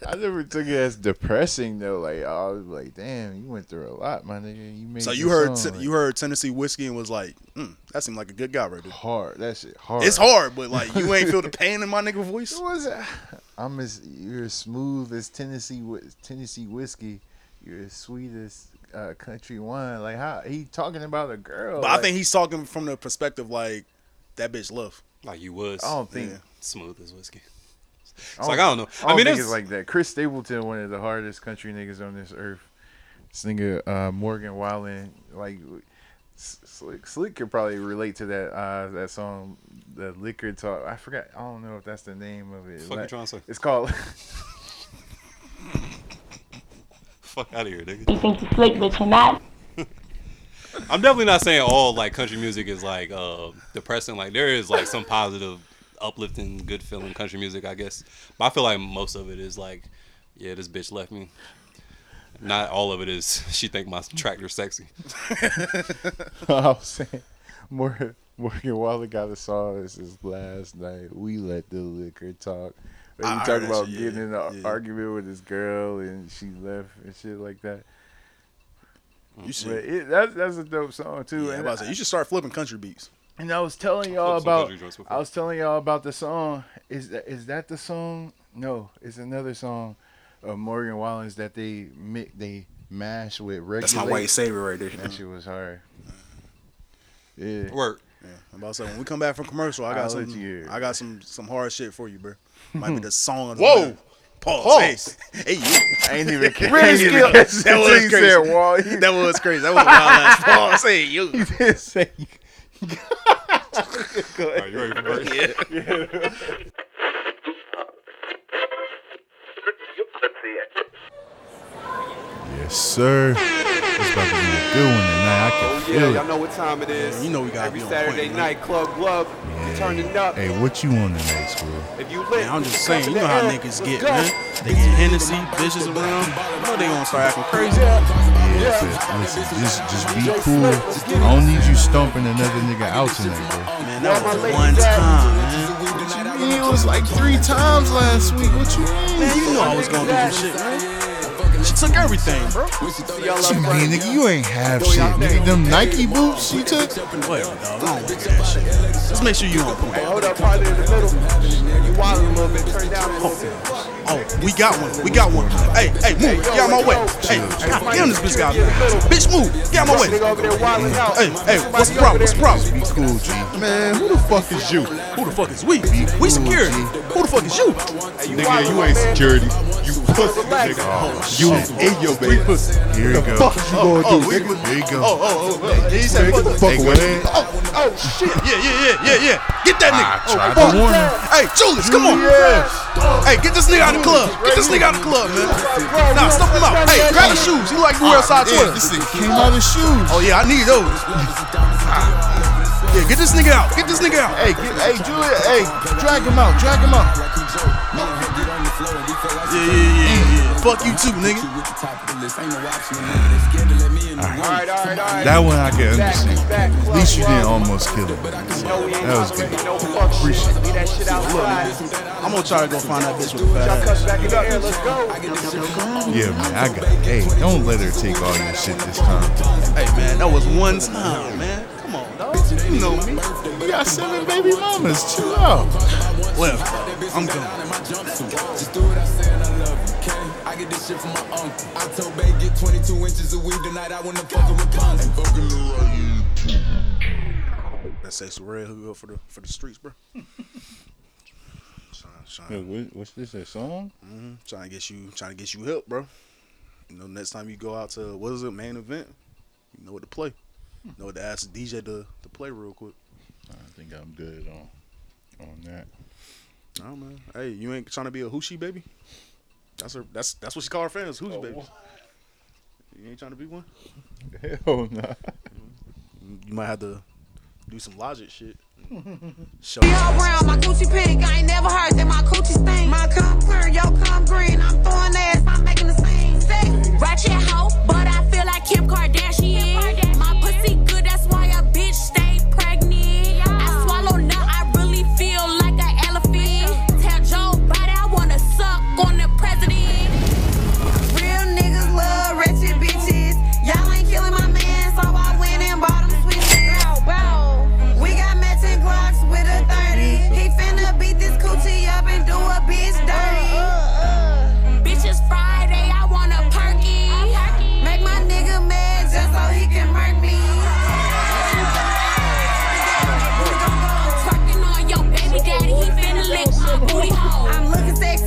I never took it as depressing though. Like I was like, damn, you went through a lot, my nigga. You made So this you heard song, Ten- like, you heard Tennessee whiskey and was like, mm, that seemed like a good guy right there. hard. That shit hard. It's hard, but like you ain't feel the pain in my nigga voice. It was. I'm as you're as smooth as Tennessee whi- Tennessee whiskey. You're as sweet as uh, country wine. Like how he talking about a girl. But I think he's talking from the perspective like that bitch love. Like you was I don't think. Yeah. smooth as whiskey. It's like, I don't know. I, I mean, think it's- it's like that. Chris Stapleton, one of the hardest country niggas on this earth. This nigga uh, Morgan Wallen, like S- Slick, Slick could probably relate to that uh, that song, the liquor talk. I forgot. I don't know if that's the name of it. Fuck you Like, trying to say? It's called. Fuck out of here, nigga. You think you slick, but you're not. I'm definitely not saying all like country music is like uh, depressing. Like there is like some positive, uplifting, good feeling country music, I guess. But I feel like most of it is like, yeah, this bitch left me. Not all of it is she think my tractor sexy. I was saying, Morgan, Morgan Wallen got a song. This is last night. We let the liquor talk. And I he heard talk about shit, getting yeah, in an yeah. argument with his girl and she left and shit like that. You But should. it, that's that's a dope song too. Yeah, I'm and, about say, you should start flipping country beats. and I was telling y'all about. country joints before. I was telling y'all about the song. Is that is that the song? No, it's another song of Morgan Wallen's that they mi- they mash with regular. That's my white savior right there. That shit was hard. Yeah. Work. Yeah, I'm about to say when we come back from commercial, I got I'll some. you. I got some some hard shit for you, bro. Might be the hmm. song. Of the Whoa! night. Pause. Pause. Hey, hey, you. I ain't even catch Really I ain't even skilled. That was crazy. said Wall. That was crazy. That was a wild ass pause. Hey, you. did say. All right, you ready for break? Yes, sir. It's about to be a good one tonight. I can Oh, feel yeah, it. y'all know what time it is. You know we gotta Every be on Saturday point, night, Club Glove. Yeah. Turning up. Hey, what you on tonight, school? If you lit, Man, I'm just saying, you know how niggas get, go. man. They get Hennessy, bitches around. You know they gonna start acting crazy. Yeah, but listen, just just be cool. I don't need you stomping another nigga out tonight, bro. Man, that was one time, man. What you mean? It was like three times last week. What you mean? Man, you know I was gonna do some shit, man. She took everything, bro. What you mean, nigga? You ain't have shit, nigga. Them Nike boots you took? Whatever, dog. I don't want that shit. Let's make sure you on point. Hey, hold up, partner in the middle. You wild a little bit. Turn down a little bit. Oh, we got one. We got one. Hey, hey, move. Get out my way. Hey, damn this bitch got me. Bitch, move. Get out my way. Nigga over there wilding out. Hey, hey, what's the problem? What's the problem? Be cool, G. Man, who the fuck is you? Who the fuck is we? We security. Who the fuck is you? Nigga, you ain't security. You pussy, nigga. You in your baby. Here you go. Fuck you gonna do, nigga? Here you go. Oh, oh, oh. He said, Get the fuck away. Oh, oh, shit. Yeah, yeah, yeah, yeah, yeah. Get that nigga. tried fuck. to warn him. Hey, Julius, come on. Hey, get this nigga out of the club. Get this nigga out of the club, man. Nah, stuff him out. Hey, grab his shoes. He like to wear size Yeah, 12. this nigga came out of shoes. Oh, yeah, I need those. Yeah, get this nigga out. Get this nigga out. Hey, get, hey, Julia, hey, drag him out, drag him out. Yeah, yeah, yeah, yeah. Fuck you too, nigga. Alright, alright, alright. That one I can Back, understand. back, At least you didn't almost kill him. No, we ain't That was good. make no fuck shit. Leave that shit outside. I'm gonna try to go find that bitch with the fat ass. back in the air. Let's go. Yeah, man, I got it. Hey, don't let her take all your shit this time. Hey, man, that was one time, man. Come on, dog. You know me. You got seven baby mamas. Chill out. Whatever. dog. I'm gone. That Sexyy Red hook up for the for the streets, bro. trying, trying, what's this? A song? mhm, trying to get you, trying to get you help, bro. You know, next time you go out to what is it, main event, you know what to play. You know what to ask the DJ to, to play real quick. I think I'm good on on that. No man. Hey, you ain't trying to be a hoochie baby? That's her that's that's what she call her fans, hoochie baby. You ain't trying to be one? Hell no. You might have to do some logic shit. Show Be all round my Gucci pink. I ain't never heard that my coochie stink. My cum clear, yo cum green. I'm throwing ass, I'm making the same. Say, ratchet hoe, but I feel like Kim Kardashian. My pussy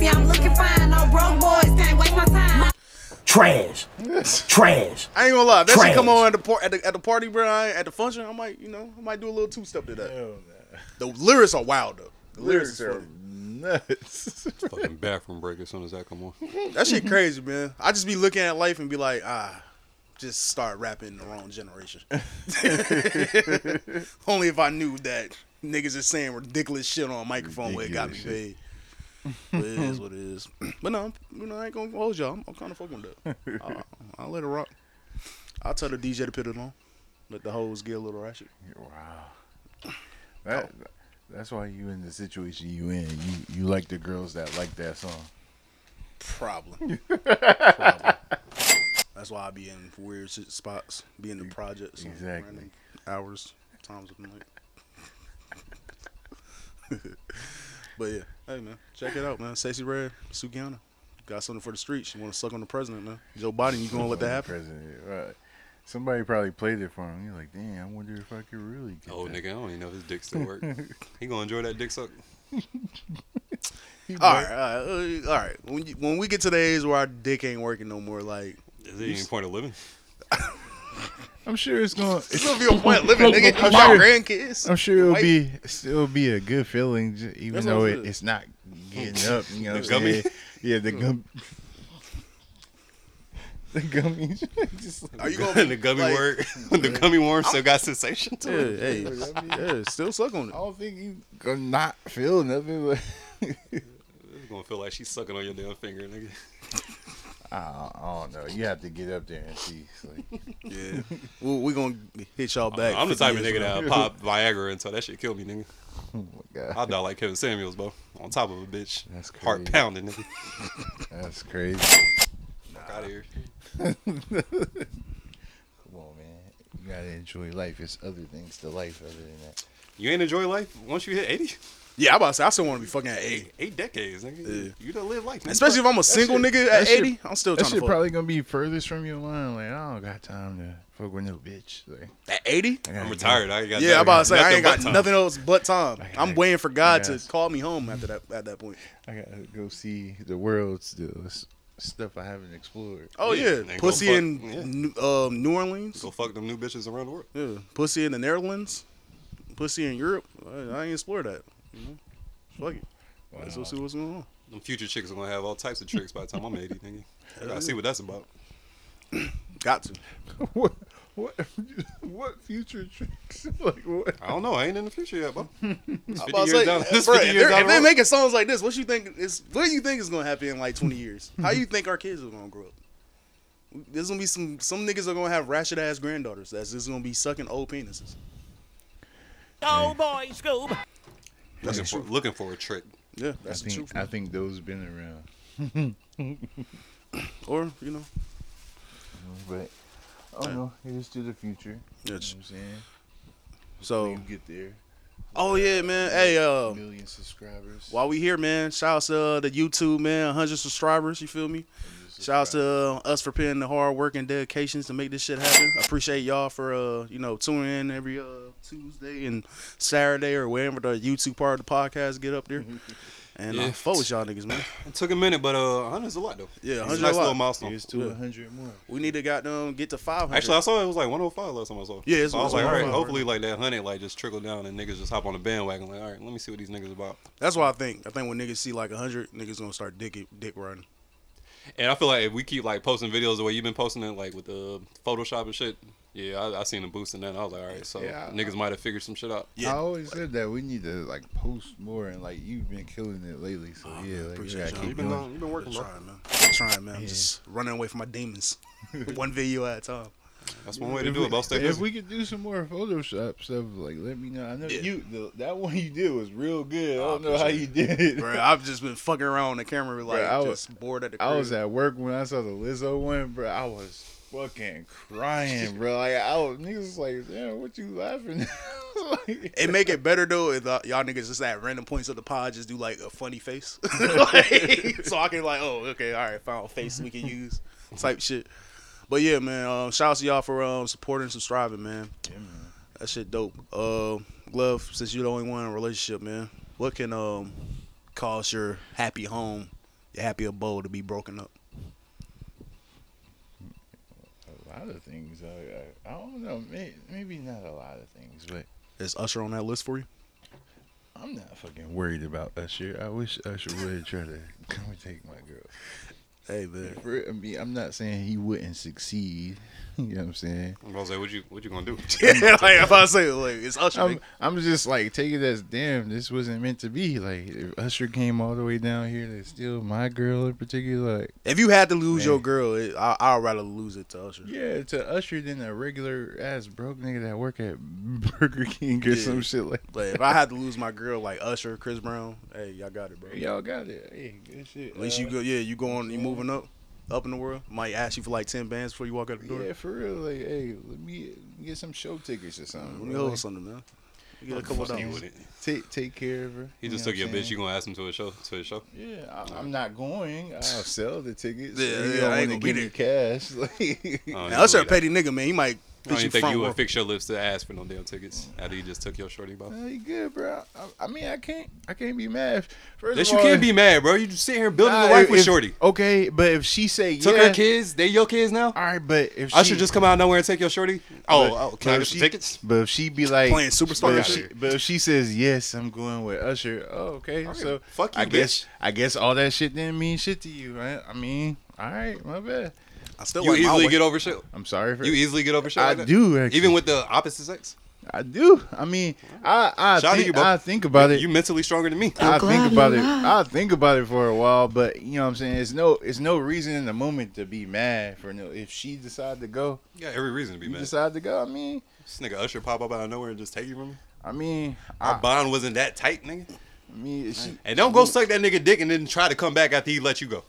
looking sexy, I'm looking fine. No broke boys can't waste my time. Trash. Trash. I ain't gonna lie. If that shit Trash. come on at the, par- at the at the party, bro. I at the function, I might, you know, I might do a little two step to that. The lyrics are wild though. The lyrics, Lyrics are are nuts. Fucking bathroom break as soon as that come on. that shit crazy, man. I just be looking at life and be like, ah, just start rapping the wrong generation. Only if I knew that niggas is saying ridiculous shit on a microphone where it got me Ridiculous paid. But it is what it is. But no, you know, I ain't gonna hold y'all. I'm, I'm kind of fucking with that. I'll, I'll let it rock. I'll tell the DJ to put it on. Let the hoes get a little ratchet. Wow. Oh. That, That's why you in the situation you in. You you like the girls that like that song. Probably. Probably. That's why I be in weird spots, be in the projects, Exactly. hours, times of the night. but yeah, hey man, check it out, man. Sexyy Red, Sukihana, got something for the streets. You want to suck on the president, man? Joe Biden, you gonna let that happen? President, right. Somebody probably played it for him. You're like, damn, I wonder if I could really get Oh, that. nigga, I don't even know if his dick still work. he gonna enjoy that dick suck. All right, all right, uh, all right. When you, when we get to the age where our dick ain't working no more, like, Is it even point of living? I'm sure it's gonna. It's gonna be a point living, nigga. You I'm sure- grandkids. I'm sure it'll White- be still be a good feeling, even That's though it, it's not getting up. You know, The what I'm gummy? saying? Yeah, the gum. The gummies. Just Are you gonna the gummy like- worm? the gummy worm still got sensation to Yeah, it. hey, yeah, still suck on it. I don't think you gonna not feel nothing. But It's gonna feel like she's sucking on your damn finger, nigga. I, I don't know. You have to get up there and see. Like, Yeah, we we gonna hit y'all back. I'm the type of nigga that pop Viagra until that shit kill me, nigga. oh my god, I'll die like Kevin Samuels, bro. On top of a bitch. That's crazy. Heart crazy. pounding, nigga. that's crazy. Fuck out of here. Come on, man. You gotta enjoy life. There's other things to life other than that. You ain't enjoy life once you hit 80? Yeah, I about to say I still want to be fucking at eight. Eight, eight decades, nigga. Yeah. You done live life. nigga. Especially if I'm a single shit- nigga that at shit- 80, I'm still That trying to shit fuck. probably gonna be furthest from your mind. Like I don't got time to fuck with no bitch. Like, At 80? I gotta I'm get- retired. I ain't got Yeah, I'm about to say I nothing ain't but got time. nothing else but time. I I'm gotta- waiting for God to gotta- call me home after that at that point. I gotta go see the world still. It's stuff I haven't explored. Oh Yeah, yeah, and go pussy fuck- in yeah. New- um, New Orleans. Go fuck them new bitches around the world. Yeah, pussy in the Netherlands. Pussy in Europe. I, I ain't explored that. You know, fuck it. Let's go see what's going on. Them future chicks are gonna have all types of tricks by the time I'm 80, nigga. I gotta see what that's about. Got to. what? What? What future tricks? like what? I don't know. I ain't in the future yet, bro. It's I'm 50 about to years say, down. This bruh, 50 if years they're, down if the they're road. making songs like this, what you think is what do you think is gonna happen in like 20 years? How you think our kids are gonna grow up? There's gonna be some some niggas are gonna have ratchet ass granddaughters that's just gonna be sucking old penises. Oh boy, Scoob. Looking, for, looking for a trick. Yeah, I that's the think truth. I think those been around. Or you know, But oh no, here's to the future. You know what I'm saying? so You get there. oh yeah, man. Hey, uh, Million subscribers. while we here, man, shout out to uh, the YouTube man, 100 subscribers. You feel me? Shout out to uh, us for putting the hard work and dedications to make this shit happen. I appreciate y'all for uh, you know tuning in every uh, Tuesday and Saturday or whenever the YouTube part of the podcast get up there. And Yeah. I fuck with y'all niggas, man. It took a minute, but uh, 100's a lot though. Yeah, It's 100 a nice a lot. little milestone. Here's to Yeah. 100 more. We need to goddamn get to 500. Actually, I saw it was like 105 last time I saw. Yeah, it's so I was like, all right, hopefully like that hundred like just trickle down and niggas just hop on the bandwagon. Like, all right, let me see what these niggas about. That's what I think. I think when niggas see like 100, niggas gonna start dick dick running. And I feel like if we keep like posting videos the way you've been posting it, like with the Photoshop and shit, yeah, I, I seen a boost in that. And I was like, all right, so Yeah, niggas might have figured some shit out. Yeah. I always said that we need to like post more and like you've been killing it lately. So yeah, like, Appreciate gotta y'all. keep You've been, going. uh, you've been working, Been bro. trying, man. Been trying, man. I'm just running away from my demons. One video at a time. That's one way to If do we- it, bro. Stay If we could do some more Photoshop stuff, like let me know. I know Yeah. you the, that one you did was real good. I Oh, don't know how you did it. Bro, I've just been fucking around on the camera like I was- bored at the crib. I was at work when I saw the Lizzo one, bro. I was fucking crying, bro. Like I was niggas was like, damn, what you laughing? at?" like, It make it better though if uh, y'all niggas just at random points of the pod just do like a funny face, Like, so I can like, oh, okay, all right, found face we can use, type shit. But yeah, man, um, shout out to y'all for um, supporting and subscribing, man. That shit dope. Uh, Glove, since you're the only one in a relationship, man, what can um cause your happy home, your happy abode to be broken up? a lot of things. I, I, I don't know. May, maybe not a lot of things, but Is Usher on that list for you? I'm not fucking worried about Usher. I wish Usher would try to come and take my girl. Hey man, I mean, I'm not saying he wouldn't succeed. You know what I'm saying? I was like, what you what you gonna do? yeah, like if I say like it's Usher, I'm, I'm just like take it as damn. This wasn't meant to be. Like if Usher came all the way down here to steal my girl in particular. Like if you had to lose Man. your girl, it, I, I'd rather lose it to Usher. yeah, to Usher than a regular ass broke nigga that work at Burger King or Yeah. some shit like. But if I had to lose my girl like Usher, Chris Brown, hey, y'all got it, bro. Y'all got it. Hey, good shit. At least you Uh, go, yeah, you going, you moving up, up in the world. Might ask you for like ten bands before you walk out the door. Yeah, for real. Like, hey, let me get some show tickets or something. Let me bro. hold something, man. You get a couple Fuck you dollars. with it. Take take care of her. He you just took your what I'm bitch. saying? You gonna ask him to a show to a show? Yeah, I, I'm not going. I'll sell the tickets. Yeah, Yeah, yeah, I don't ain't want gonna to be give me cash. Like, Oh, Now, Usher a petty nigga, man. He might I don't bitch you even think you would fix your lips to ask for no damn tickets after you just took your shorty, bro. Nah, you good, bro. I, I mean, I can't. I can't be mad. First Yes, of you all, can't be mad, bro. You just sit here building Nah, a life if- with shorty. Okay, but if she say Took yeah, her kids. They your kids now. All right, but if I she should just come out of nowhere and take your shorty. Oh, but- oh, can I if get some she- tickets? But if she be like Playing superstar but if, she, but if she says yes, I'm going with Usher. Oh, okay. Okay, So fuck you, I guess bitch. I guess all that shit didn't mean shit to you, right? I mean, all right, my bad. I still You like my easily get over shit. I'm sorry for You easily get over shit. I like do, actually. even with the opposite sex. I do. I mean, I I Shout think, you. I think about it. You mentally stronger than me. I glad think about it. lie. I think about it for a while, but you know what I'm saying. It's no, it's no reason in the moment to be mad for no. If she decide to go, yeah, every reason to be you mad. decide to go. I mean, This nigga Usher pop up out of nowhere and just take you from me. I mean, Our I, bond wasn't that tight, nigga. I mean, she, And don't go suck that nigga dick and then try to come back after he let you go.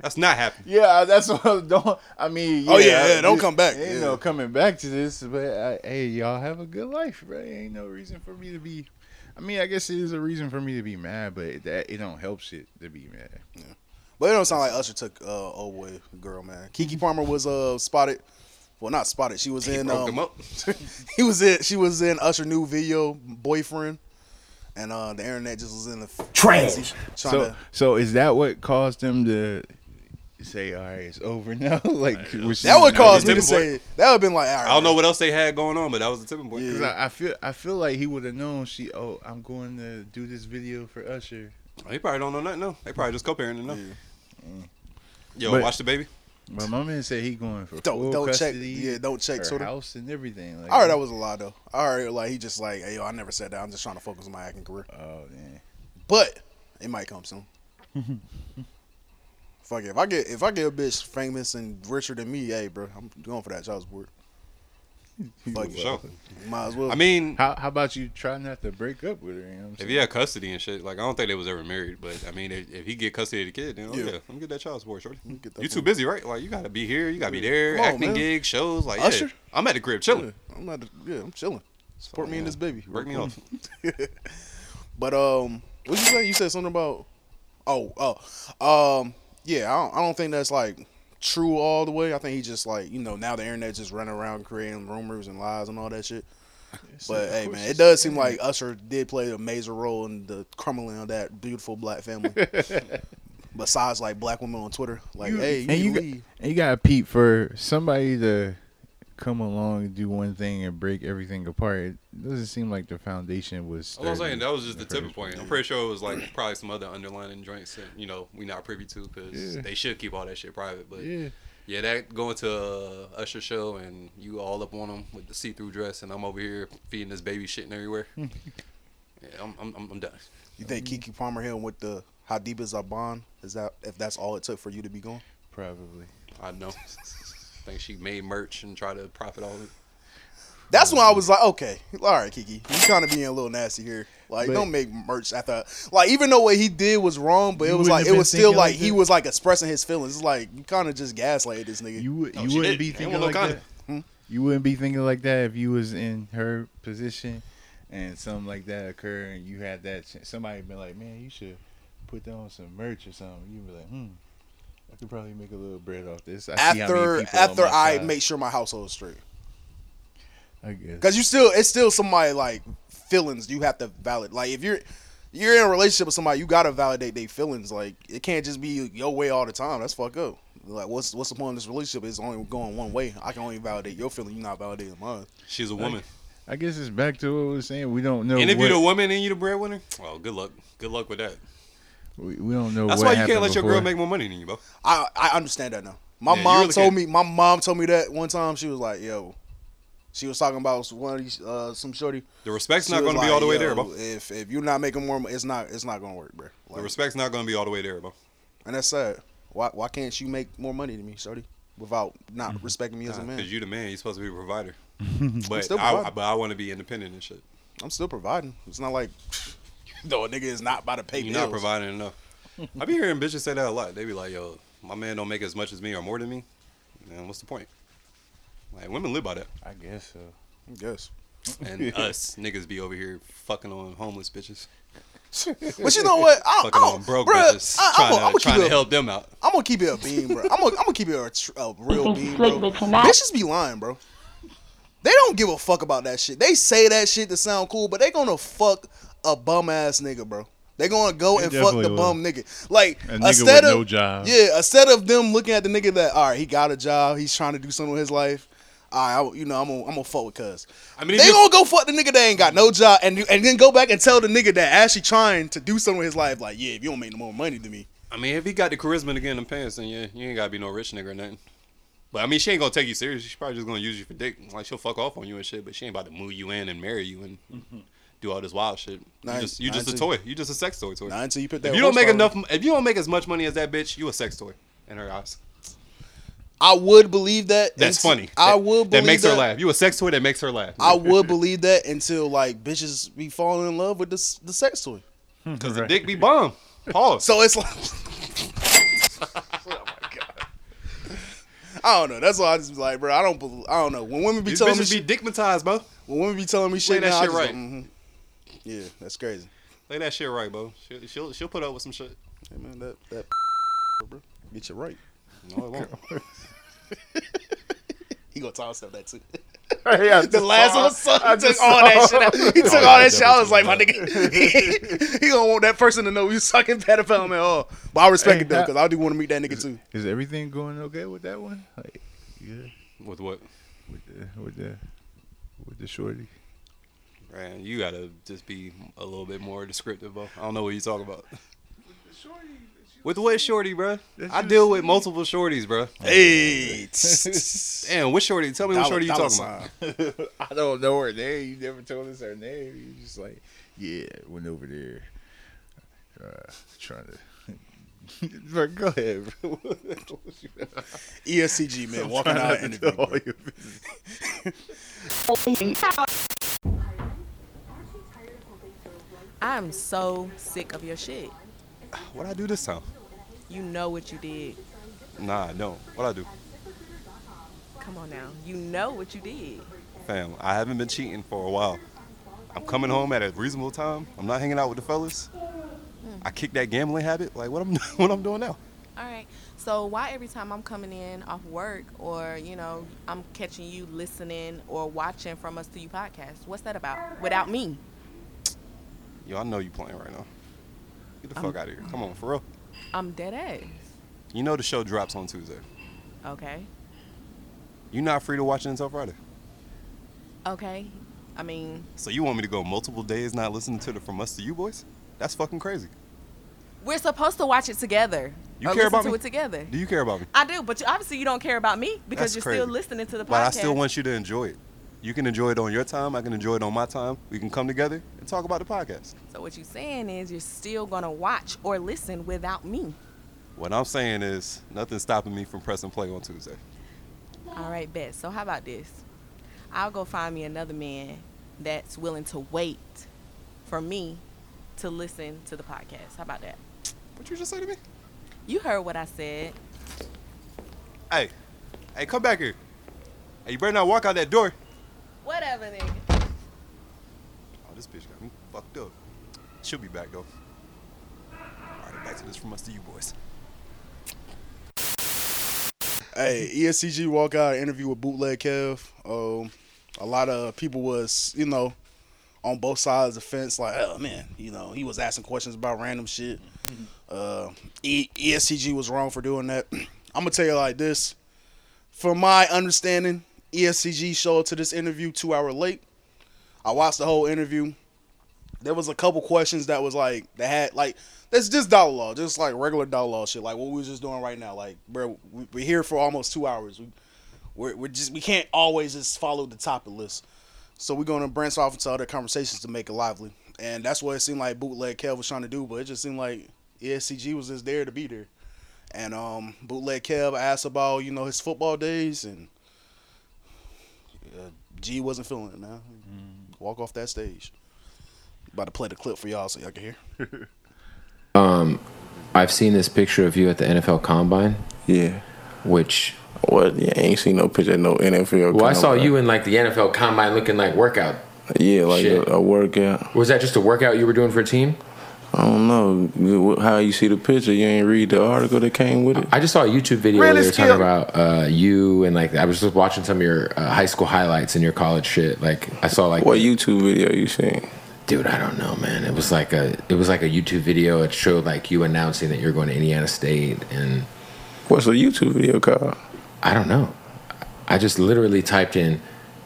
That's not happening. Yeah, that's what I don't. I mean, yeah, Oh, yeah, yeah, don't come back. Ain't Yeah. no coming back to this, but I, hey, y'all have a good life, bro. Ain't no reason for me to be. I mean, I guess it is a reason for me to be mad, but that it don't help shit to be mad. Yeah, but it don't sound like Usher took uh old boy girl, man. Keke Palmer was uh spotted. Well, not spotted. She was He in. broke um, them up. he was in. She was in Usher new video boyfriend, and uh the internet just was in the Trash. trying So, to. so is that what caused them to say, "All right, it's over now"? like, was she- That would cause me to tipping point. say. That would have been like. All right, I don't know what else they had going on, but that was the tipping point. Yeah. 'Cause I, I feel, I feel like he would have known. She, oh, I'm going to do this video for Usher. He probably don't know nothing. No, they probably just co-parenting. No. Yo, But- watch the baby. But my man said he going for Don't- full don't check- custody. yeah, don't check her Twitter. house and everything. Like, I heard that was a lie though. All right, like he just like, hey yo, I never said that. I'm just trying to focus on my acting career. Oh man. But it might come soon. Fuck it. If I get if I get a bitch famous and richer than me, hey bro, I'm going for that child support. Fuck For it. sure. Might as well. I mean, How how about you try not to break up with her? You know what I'm if saying? he had custody and shit, like I don't think they was ever married. But I mean, if, if he get custody of the kid, then oh, Yeah. yeah, let me get that child support, shorty. You too busy, right? Like you gotta be here, you gotta be there, on, acting man. gigs, shows. Like Usher? yeah, I'm at the crib chilling. Yeah, I'm not. Yeah, I'm chilling. Support me and Yeah. this baby. Break me off. but um, what you say? You said something about. Oh, oh, um, yeah. I don't, I don't think that's like true all the way. I think he just like you know now the internet just running around creating rumors and lies and all that shit. But hey, man, it does seem like Usher did play a major role in the crumbling of that beautiful black family. Besides, like black women on Twitter, like, You- hey, you, and you, got, and you got to peep for somebody to come along and do one thing and break everything apart. It doesn't seem like the foundation was. I'm sturdy saying that was just in the tipping first point. place. I'm pretty sure it was like probably some other underlying joints that you know we not privy to because Yeah. they should keep all that shit private. But Yeah. yeah, that going to a Usher show and you all up on them with the see-through dress and I'm over here feeding this baby shitting everywhere. yeah, I'm, I'm I'm I'm done. You think mm-hmm. Keke Palmer Hill with the "How deep is our bond"? Is that if that's all it took for you to be gone? Probably. I know. think she made merch and try to profit all of it. That's when I was like, okay, all right, Keke, you kind of being a little nasty here. Like, But- don't make merch after. Like, even though what he did was wrong, but it was like it was still like, like he was like expressing his feelings. It's like you kind of just gaslighted this nigga. You would, no, you wouldn't did. be thinking like that. Hmm? You wouldn't be thinking like that if you was in her position and something like that occurred and you had that. Somebody been like, man, you should put that on some merch or something. You'd be like, hmm, I could probably make a little bread off this. I see how many after after I side. make sure my household is straight. I guess. Because you still, it's still somebody like feelings. You have to validate. Like if you're you're in a relationship with somebody, you gotta validate their feelings. Like it can't just be your way all the time. That's fuck up. Like what's what's the point of this relationship? It's only going one way. I can only validate your feeling. You're not validating mine. She's a woman. I guess it's back to what we were saying. We don't know. and if what, you're the woman and you're the breadwinner, well, good luck. Good luck with that. We, we don't know. That's what why you can't let your girl make more money than you, bro. I I understand that now. My Yeah, mom really told can't. me. My mom told me that one time. She was like, "Yo." She was talking about one of these, uh, some shorty. The respect's She not was going to be all the way there, bro. If if you're not making more, mo- it's not it's not gonna work, bro. The respect's not going to be all the way there, bro. and that's sad. Why why can't you make more money than me, shorty, without not Mm-hmm. respecting me as a man? Because you the man, you're supposed to be a provider. but still I, providing. but I want to be independent and shit. I'm still providing. It's not like no a nigga is not about to pay You're bills. not providing enough. I be hearing bitches say that a lot. They be like, "Yo, my man don't make as much as me or more than me." Man, what's the point? Like women live by that, I guess so. I guess. and us niggas be over here fucking on homeless bitches, But you know what? I, fucking I, on broke bruh, bitches, I, trying I'm to gonna trying keep to help them out. I'm gonna keep it a beam, bro. I'm gonna, I'm gonna keep it a, tr- a real beam, bro. but you're. Bitches be lying, bro. They don't give a fuck about that shit. They say that shit to sound cool, but they gonna fuck a bum ass nigga, bro. They gonna go and fuck the definitely bum nigga. Like A nigga instead with of no job. yeah, instead of them looking at the nigga that all right, he got a job, he's trying to do something with his life. All right, I, you know, I'm gonna, I'm gonna fuck with cuz. I mean, they you- gonna go fuck the nigga that ain't got no job, and and then go back and tell the nigga that actually trying to do something with his life, like, yeah, if you don't make no more money than me, I mean, if he got the charisma to get in the pants, then yeah, you ain't gotta be no rich nigga or nothing. But I mean, she ain't gonna take you serious. She's probably just gonna use you for dick. Like she'll fuck off on you and shit, but she ain't about to move you in and marry you and do all this wild shit. Nah, you just you just a toy. You just a sex toy to her. not until you put that. If you don't make horsepower- enough, if you don't make as much money as that bitch, you a sex toy in her eyes. I would believe that. That's until- funny. I That- would believe That makes that. her laugh. You a sex toy that makes her laugh. I would believe that until like bitches be falling in love with the the sex toy. because the dick be bomb. Pause. So it's like. I don't know. That's why I just be like, bro. I don't. believe I don't know. When women be These telling me, bitches shit, be dickmatized, bro. when women be telling me shit, that now, I shit just right. Go, mhm. Yeah, that's crazy. Lay that shit right, bro. She'll she'll, she'll put up with some shit. Hey man, that that bro, get you right. No, it won't. He gonna toss up that too. Yeah, the last one, son, I he took just all that shit. Out. He took Oh, all that shit. I was like, my nigga, he gonna want that person to know you sucking pedophile man. Oh, but I respect Hey, it though, because I do want to meet that nigga too. Is everything going okay with that one? Like, yeah, With what? with the with the with the shorty. Man, you gotta just be a little bit more descriptive, bro. I don't know what you talking about. With what shorty, bro? I deal with multiple shorties, bro. Hey, Damn, what shorty? Tell me what shorty you talking about. I don't know her name. You never told us her name. You just like, yeah, went over there, uh, trying to. Bro, go ahead, bro. EST Gee man walking out of interview. bro. I'm so sick of your shit. What I do this time? You know what you did. Nah, I don't. What I do? Come on now. You know what you did. Fam, I haven't been cheating for a while. I'm coming home at a reasonable time. I'm not hanging out with the fellas. Hmm. I kicked that gambling habit. Like what I'm what I'm doing now. All right. So why every time I'm coming in off work or, you know, I'm catching you listening or watching from us to you podcast? What's that about? Without me. Yo, I know you playing right now. Get the I'm- fuck out of here. Come on, for real. I'm dead ass. You know the show drops on Tuesday. Okay. You're not free to watch it until Friday. Okay. I mean, So you want me to go multiple days not listening to the From Us to You boys? That's fucking crazy. we're supposed to watch it together. You care about to me? it together. Do you care about me? I do, but you, obviously you don't care about me because That's you're crazy. still listening to the podcast. But I still want you to enjoy it. You can enjoy it on your time. I can enjoy it on my time. We can come together and talk about the podcast. So what you're saying is you're still gonna watch or listen without me. What I'm saying is nothing's stopping me from pressing play on Tuesday. All right, bet. So how about this? I'll go find me another man that's willing to wait for me to listen to the podcast. How about that? What you just say to me? You heard what I said. Hey, hey, come back here. Hey, you better not walk out that door. Whatever, nigga. Oh, this bitch got me fucked up. She'll be back though. All right, back to this from us to you boys. Hey, EST Gee walk out interview with Bootleg Kev. Um, a lot of people was, you know, on both sides of the fence, like, oh man, you know, he was asking questions about random shit. Uh, e- EST Gee was wrong for doing that. I'm gonna tell you like this. From my understanding, EST Gee showed up to this interview two hour late. I watched the whole interview. There was a couple questions that was like that had like that's just dollar law, just like regular dollar law shit, like what we was just doing right now. Like, bro, we, we're here for almost two hours. We, we're, we're just we can't always just follow the topic list. So we're gonna branch off into other conversations to make it lively, and that's what it seemed like Bootleg Kev was trying to do. But it just seemed like EST Gee was just there to be there. And um, Bootleg Kev asked about you know his football days, and G wasn't feeling it. Now walk off that stage. About to play the clip for y'all so y'all can hear. Um, I've seen this picture of you at the NFL Combine. Yeah. Which. What? Yeah, I ain't seen no picture of no NFL. Well, I saw you in like the NFL Combine looking like workout. Yeah, like a, a workout. Was that just a workout you were doing for a team? I don't know how you see the picture. You ain't read the article that came with it. I just saw a YouTube video Really where they were talking about uh, you and like I was just watching some of your uh, high school highlights and your college shit. Like I saw like What YouTube video you seen? Dude, I don't know, man. It was like a it was like a YouTube video. It showed like you announcing that you're going to Indiana State and What's the YouTube video called? I don't know. I just literally typed in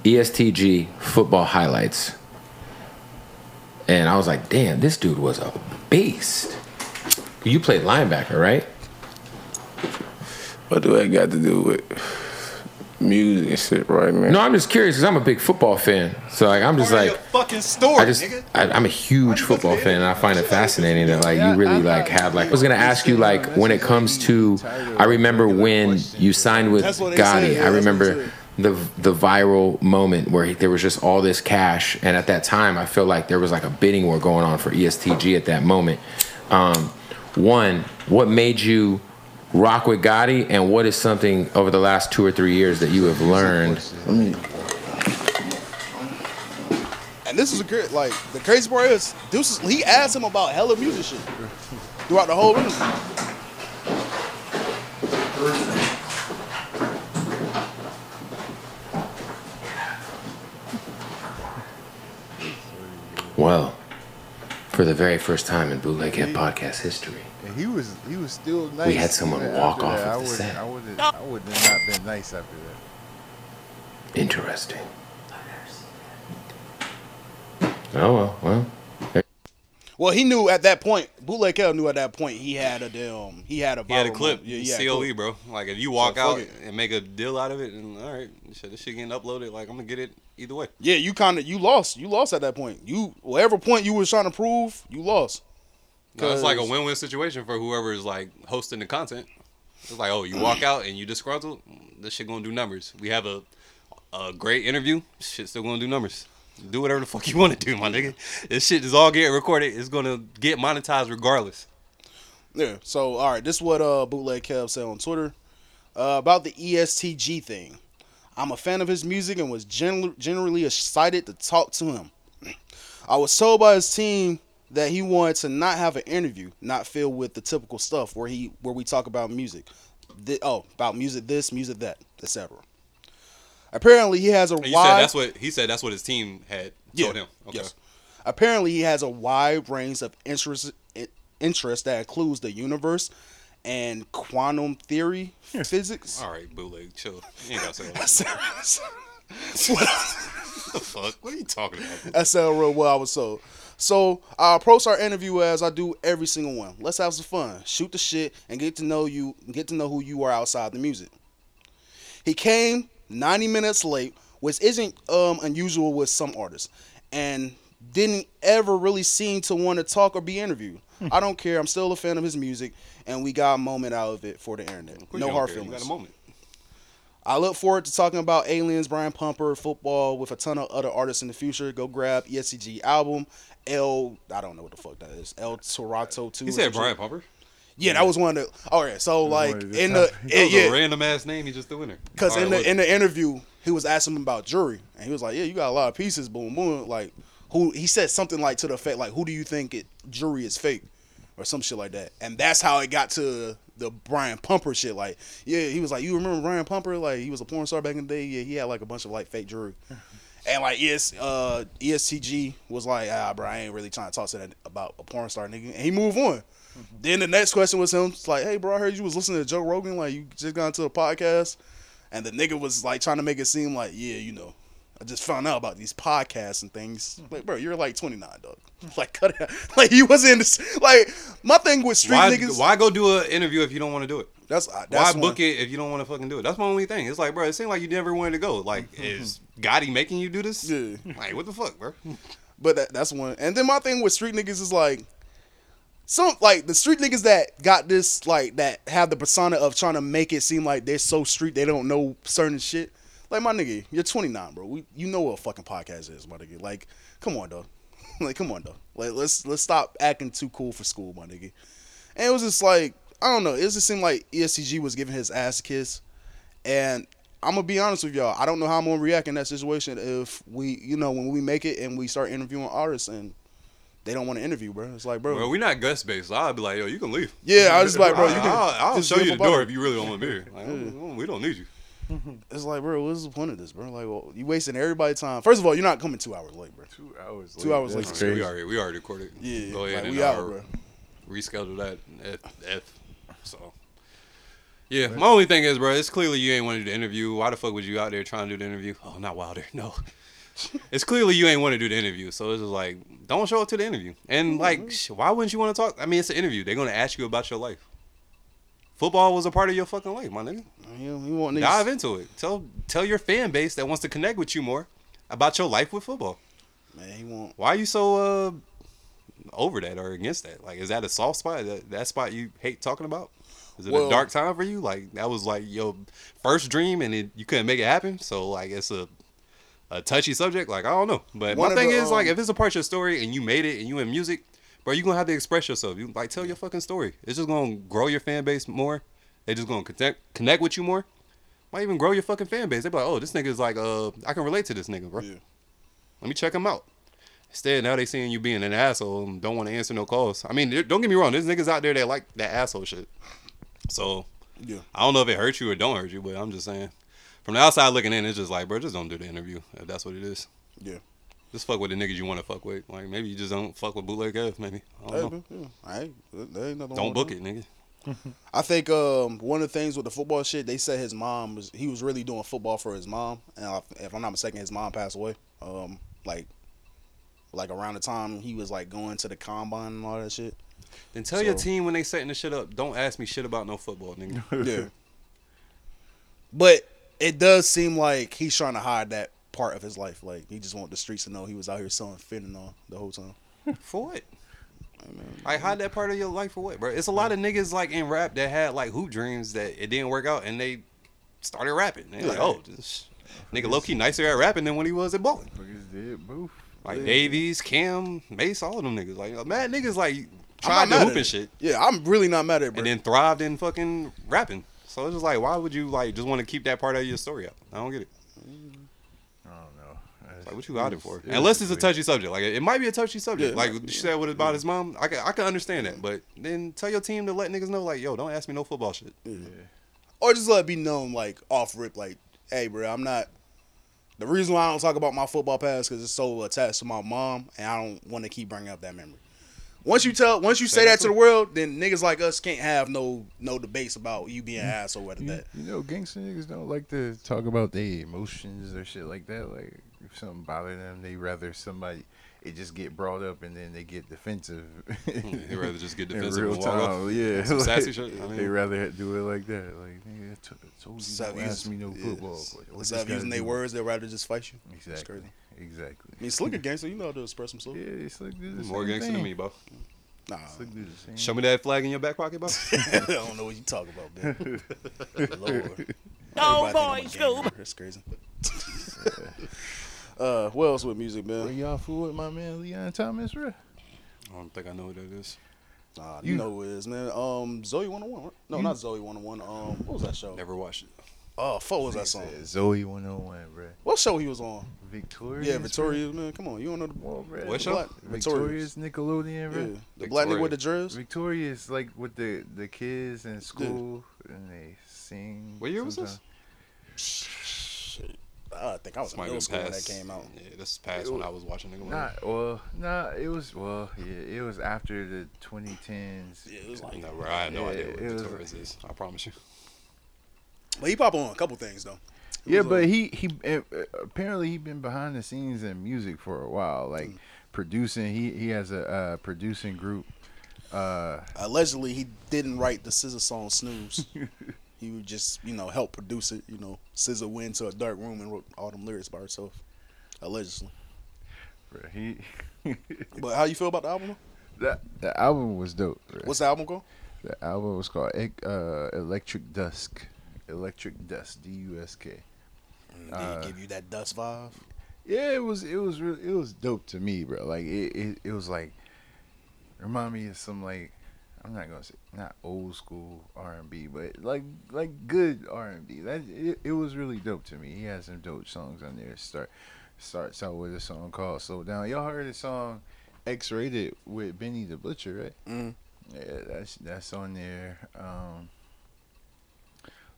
EST Gee football highlights. And I was like, damn, this dude was a beast. You played linebacker, right? What do I got to do with music and shit right now? No, I'm just curious because I'm a big football fan. So like, I'm just like, fucking story, I just, I, I'm a huge football fan, and I find it fascinating that like you really like have like. I was gonna ask you like when it comes to, I remember when you signed with That's what they said, Gotti. I that's what they remember the the viral moment where there was just all this cash, and at that time, I feel like there was like a bidding war going on for EST Gee at that moment. Um, one, what made you rock with Gotti, and what is something over the last two or three years that you have learned? And this is a great, like, the crazy part is, Deuce, he asked him about hella music shit throughout the whole interview. Well, for the very first time in Bootleg podcast history, And he was he was still nice. We had someone walk off that. of I the set. I wouldn't I wouldn't have not been nice after that. interesting. Oh well, well. Well, he knew at that point, Bootleg Kev knew at that point he had a damn, he had a He had a clip. Yeah, clip. bro. Like if you walk So, out it. and make a deal out of it, and all right, shit, this shit getting uploaded. Like I'm gonna get it either way. Yeah, you kind of you lost. You lost at that point. You whatever point you was trying to prove, you lost. No, it's like a win-win situation for whoever is like hosting the content. It's like, oh, you walk out and you disgruntled, this shit gonna do numbers. We have a a great interview, shit still gonna do numbers. Do whatever the fuck you want to do, my nigga. This shit is all getting recorded. It's gonna get monetized regardless. Yeah. So all right, this is what uh bootleg Kev said on Twitter uh, about the EST Gee thing. I'm a fan of his music and was gen- generally excited to talk to him. I was told by his team that he wanted to not have an interview, not filled with the typical stuff where he where we talk about music. thi- oh about music this, music that, etc. Apparently, he has a And you wide. said that's what he said. That's what his team had told him. Okay. Yes. Apparently, he has a wide range of interest interest that includes the universe and quantum theory, physics. All right, bootleg, chill. You ain't gotta say that. what the fuck? What are you talking about? That sounded real well. I was so. So I approach our interview as I do every single one. Let's have some fun, shoot the shit, and get to know you, get to know who you are outside the music. He came 90 minutes late, which isn't um, unusual with some artists, and didn't ever really seem to want to talk or be interviewed. I don't care. I'm still a fan of his music, and we got a moment out of it for the internet. No hard care. You feelings. got a moment. I look forward to talking about aliens, Brian Pumper, football with a ton of other artists in the future. Go grab EST Gee album. L I don't know what the fuck that is. El Toro two. He said Brian Pumper. Yeah, that was one of the. All right, so like in the the top- in- That was yeah, a random ass name. He just threw in there. because in the in the interview he was asking him about jury, and he was like, "Yeah, you got a lot of pieces, boom, boom." Like who he said something like to the effect like, "Who do you think it jury is fake?" or some shit like that, and that's how it got to the Brian Pumper shit. Like, yeah, he was like, "You remember Brian Pumper? Like he was a porn star back in the day. Yeah, he had like a bunch of like fake jury." And like ES, uh, EST Gee was like, ah, bro, I ain't really trying to talk to that about a porn star nigga. And he moved on. Then the next question was him. It's like, hey, bro, I heard you was listening to Joe Rogan. Like, you just got into a podcast. And the nigga was like trying to make it seem like, yeah, you know, I just found out about these podcasts and things. Like, bro, you're like 29, dog. Like, cut it out. Like, he wasn't in this. Like, my thing with street why, niggas. why go do an interview if you don't want to do it? That's, uh, why that's book one. it if you don't want to fucking do it. That's my only thing. It's like, bro, it seemed like you never wanted to go. Like, mm-hmm. is Gotti making you do this? Yeah. Like, what the fuck, bro? But that, that's one. And then my thing with street niggas is like, some like the street niggas that got this like that have the persona of trying to make it seem like they're so street they don't know certain shit. Like my nigga, you're 29, bro. We you know what a fucking podcast is, my nigga. Like, come on, dog. like, come on, dog. Like, let's let's stop acting too cool for school, my nigga. And it was just like I don't know. It just seemed like EST Gee was giving his ass a kiss, and I'm gonna be honest with y'all. I don't know how I'm gonna react in that situation if we, you know, when we make it and we start interviewing artists and they don't want to interview, bro. It's like, bro, Well, we're not guest based, so I'd be like, yo, you can leave. Yeah, I was like, bro, you can I'll, I'll show you the door bottle. if you really don't want to be here. Like, we don't need you. It's like, bro, what's the point of this, bro? Like, well, you wasting everybody's time. First of all, you're not coming two hours late, bro. Two hours. Two hours late. Okay, we already we already recorded. Yeah, go ahead like, we uh, out, bro. reschedule that at F. So. Yeah, my only thing is, bro, it's clearly you ain't want to do the interview. Why the fuck was you out there trying to do the interview? Oh, not Wilder, no. it's clearly you ain't want to do the interview, so it's just like, don't show up to the interview. And like, why wouldn't you want to talk? I mean, it's an interview. They're gonna ask you about your life. Football was a part of your fucking life, my nigga. You, you want niggas- Dive into it. Tell tell your fan base that wants to connect with you more about your life with football. Man, he won't. Why are you so uh over that or against that? Like, is that a soft spot? That, that spot you hate talking about? Is it Well- a dark time for you? Like that was like your first dream and it, you couldn't make it happen. So like it's a a touchy subject. Like I don't know, but One my thing the, is like um, if it's a part of your story and you made it and you in music, bro, you gonna have to express yourself. You like tell your fucking story. It's just gonna grow your fan base more. They just gonna connect connect with you more. Might even grow your fucking fan base. They be like, oh, this nigga is like, uh, I can relate to this nigga, bro. Let me check him out. Instead, now they seeing you being an asshole and don't want to answer no calls. I mean, don't get me wrong. There's niggas out there that like that asshole shit. So, Yeah. I don't know if it hurts you or don't hurt you, but I'm just saying. From the outside looking in, it's just like, bro, just don't do the interview if that's what it is. Yeah. Just fuck with the niggas you want to fuck with. Like maybe you just don't fuck with bootleg F. Maybe I don't know. yeah. I ain't, there ain't nothing Don't book it, nigga. I think um, one of the things with the football shit, they said his mom was he was really doing football for his mom, and I- if I'm not mistaken, his mom passed away. Um, like, like around the time he was like going to the combine and all that shit. Then tell your team when they setting the shit up, don't ask me shit about no football, nigga. Yeah. But it does seem like he's trying to hide that part of his life. Like he just want the streets to know he was out here selling fentanyl the whole time. For what? I mean, like hide that part of your life for what, bro? It's a lot of niggas like in rap that had like hoop dreams that it didn't work out and they started rapping. They like, oh, this nigga low key nicer at rapping than when he was at bowling. Niggas did both. Like Yeah. Dave East, Cam, Mase, all of them niggas. Like uh, mad niggas like I'm tried to hoop and shit. Yeah, I'm really not mad at it, bro. And then thrived in fucking rapping. So it's just like, why would you like just want to keep that part of your story out? I don't get it. I don't know. Like what you out it for? It Unless it's a weird. touchy subject. Like it might be a touchy subject. Yeah. like you said what about his mom. I can I can understand that. But then tell your team to let niggas know like, yo, don't ask me no football shit. Yeah. or just let it be known like off rip, like, hey, bro, I'm not. The reason why I don't talk about my football past because it's so attached to my mom, and I don't want to keep bringing up that memory. Once you tell, once you say, Say that that to the world, then niggas like us can't have no no debates about you being an asshole or You, that. you know, gangster niggas don't like to talk about their emotions or shit like that. Like if something bother them, they rather somebody it just get brought up and then they get defensive. Hmm, they rather just get In defensive real and walk off. time, Yeah, Some like, sassy shit, I they rather do it like that. Like nigga, I t- I told you don't ask me no using- football. yes. but what Instead of using their words, they'd rather just fight you. It's Exactly. Crazy. Exactly. I mean, Slick a gangster, you know how to express himself. Yeah, it's like do the More same gangster thing. than me, bro. Nah, Slick do the same. Show me that flag in your back pocket, bro. I don't know what you talk about, man. Lord. Oh, Everybody think boy, I'm a. Scoob. That's crazy. uh, what else with music, Where man? y'all fool with my man Leon Thomas, bro? I don't think I know what that is. Nah, you, You- know who it is, man. Um, Zoey 101. right? No, You- not Zoey 101. Um, what was that show? Never watched it. Oh, fuck, what was that song? Zoey 101, bro. What show he was on? Victorious. Yeah, Victorious, man. Come on, you don't know the Well, bro. What's up? show? black- Victorious Nickelodeon, Yeah, bro. the black nigga with the dreads. Victorious, like with the the kids in school and they sing. What year was this? sometimes. Shit. I think I was This in middle school been when that came out. Yeah, this is past when I was watching Nickelodeon. Not well, nah. It was well, yeah. It was after the 2010s. Yeah, it was like. No, bro, I had no Yeah, idea what it was- is. I promise you. But he pop on a couple things though. Yeah, but he he uh, apparently he been behind the scenes in music for a while, like Mm. producing. He he has a uh, producing group. Uh, allegedly he didn't write the SZA song Snooze. he would just, you know, help produce it. You know, SZA went into a dark room and wrote all them lyrics by herself. Allegedly. bro, he But how you feel about the album? that the album was dope. bro. What's the album called? The album was called uh, Electric Dusk. Electric Dusk. D U S K. Did Uh, he give you that dust vibe? Yeah, it was it was really it was dope to me, bro. Like it it, it was like remind me of some like I'm not gonna say not old school R and B, but like like good R and B. That it, it was really dope to me. He has some dope songs on there. Start starts out with a song called "Slow Down." Y'all heard the song X Rated with Benny the Butcher, right? Mhm. Yeah, that's that's on there. Um,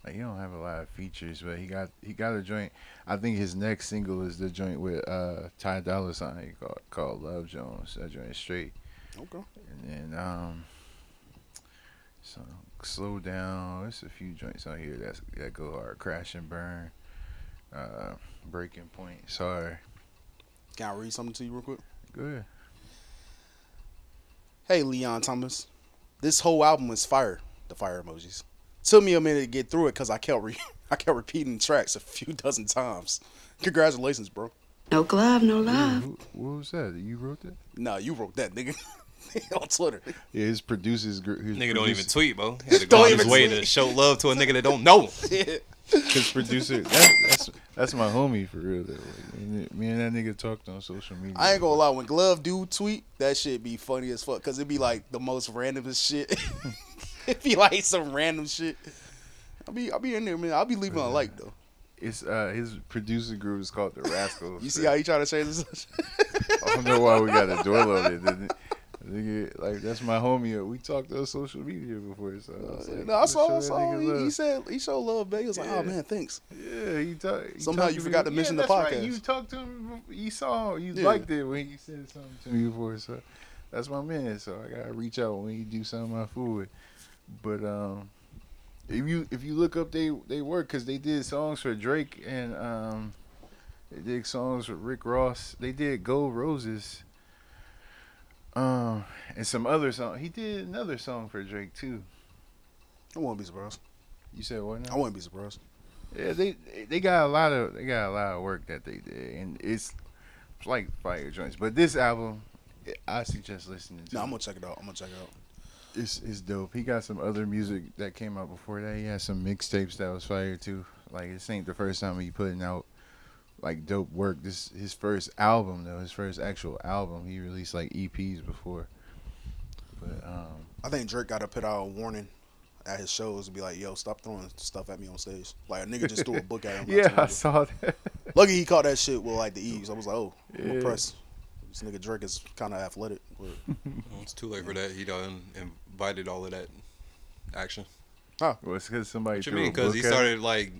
like he don't have a lot of features, but he got he got a joint. I think his next single is the joint with uh Ty Dolla Sign called called Love Jones. That joint is straight. Okay. And then um, so slow down. There's a few joints on here that's that go hard. Crash and burn. Uh, breaking point. Sorry. Can I read something to you real quick? Go Good. Hey, Leon Thomas. This whole album is fire. The fire emojis. Took me a minute to get through it because I kept re- I kept repeating tracks a few dozen times. Congratulations, bro. No glove, no love. Who, what was that? You wrote that? Nah, you wrote that, nigga. on Twitter. Yeah, his producers. His Nigga don't even tweet, bro. He had to go Don't out his even way tweet. to show love to a nigga that don't know. Yeah. His producer. That, that's that's my homie for real. Though. Like, me and- me and that nigga talked on social media. I ain't gonna lie, when Glove do tweet, that shit be funny as fuck. Cause it be like the most randomest shit. it be like some random shit. I'll be I'll be in there, man. I'll be leaving a like though. It's uh his producer group is called the Rascals. You see how he try to change this? I don't know why we got a door on it. Nigga, nigga, like that's my homie. We talked on social media before, so I like, no, I saw, show I saw. He, he said he showed love, baby. He was like, oh man, thanks. Yeah, he talked. Somehow you forgot to mention the podcast. You talked to him. before- You saw. You Yeah. liked it when he said something to me before. So that's my man. So I gotta reach out when he do something I fool with. But um, if you if you look up they they work because they did songs for Drake and um, they did songs for Rick Ross. They did Gold Roses. Um, and some other song. He did another song for Drake too. I wouldn't be surprised. You said what? Now? I wouldn't be surprised. Yeah, they they got a lot of they got a lot of work that they did, and it's, it's like fire joints. But this album, I suggest listening to. No. I'm gonna check it out. I'm gonna check it out. It's it's dope. He got some other music that came out before that. He had some mixtapes that was fire too. Like this ain't the first time he putting out like dope work. This his first album though. His first actual album. He released like EPs before. But um, I think Drake got to put out a warning at his shows and be like, "Yo, stop throwing stuff at me on stage." Like a nigga just threw a book at him. yeah, I told saw that. Lucky he caught that shit with like the eaves. I was like, "Oh, I'm impressed." This nigga Drake is kind of athletic. But It's too late for that. He done invited all of that action. Oh, Well, it's because somebody. What you mean? Because he book at him? started like,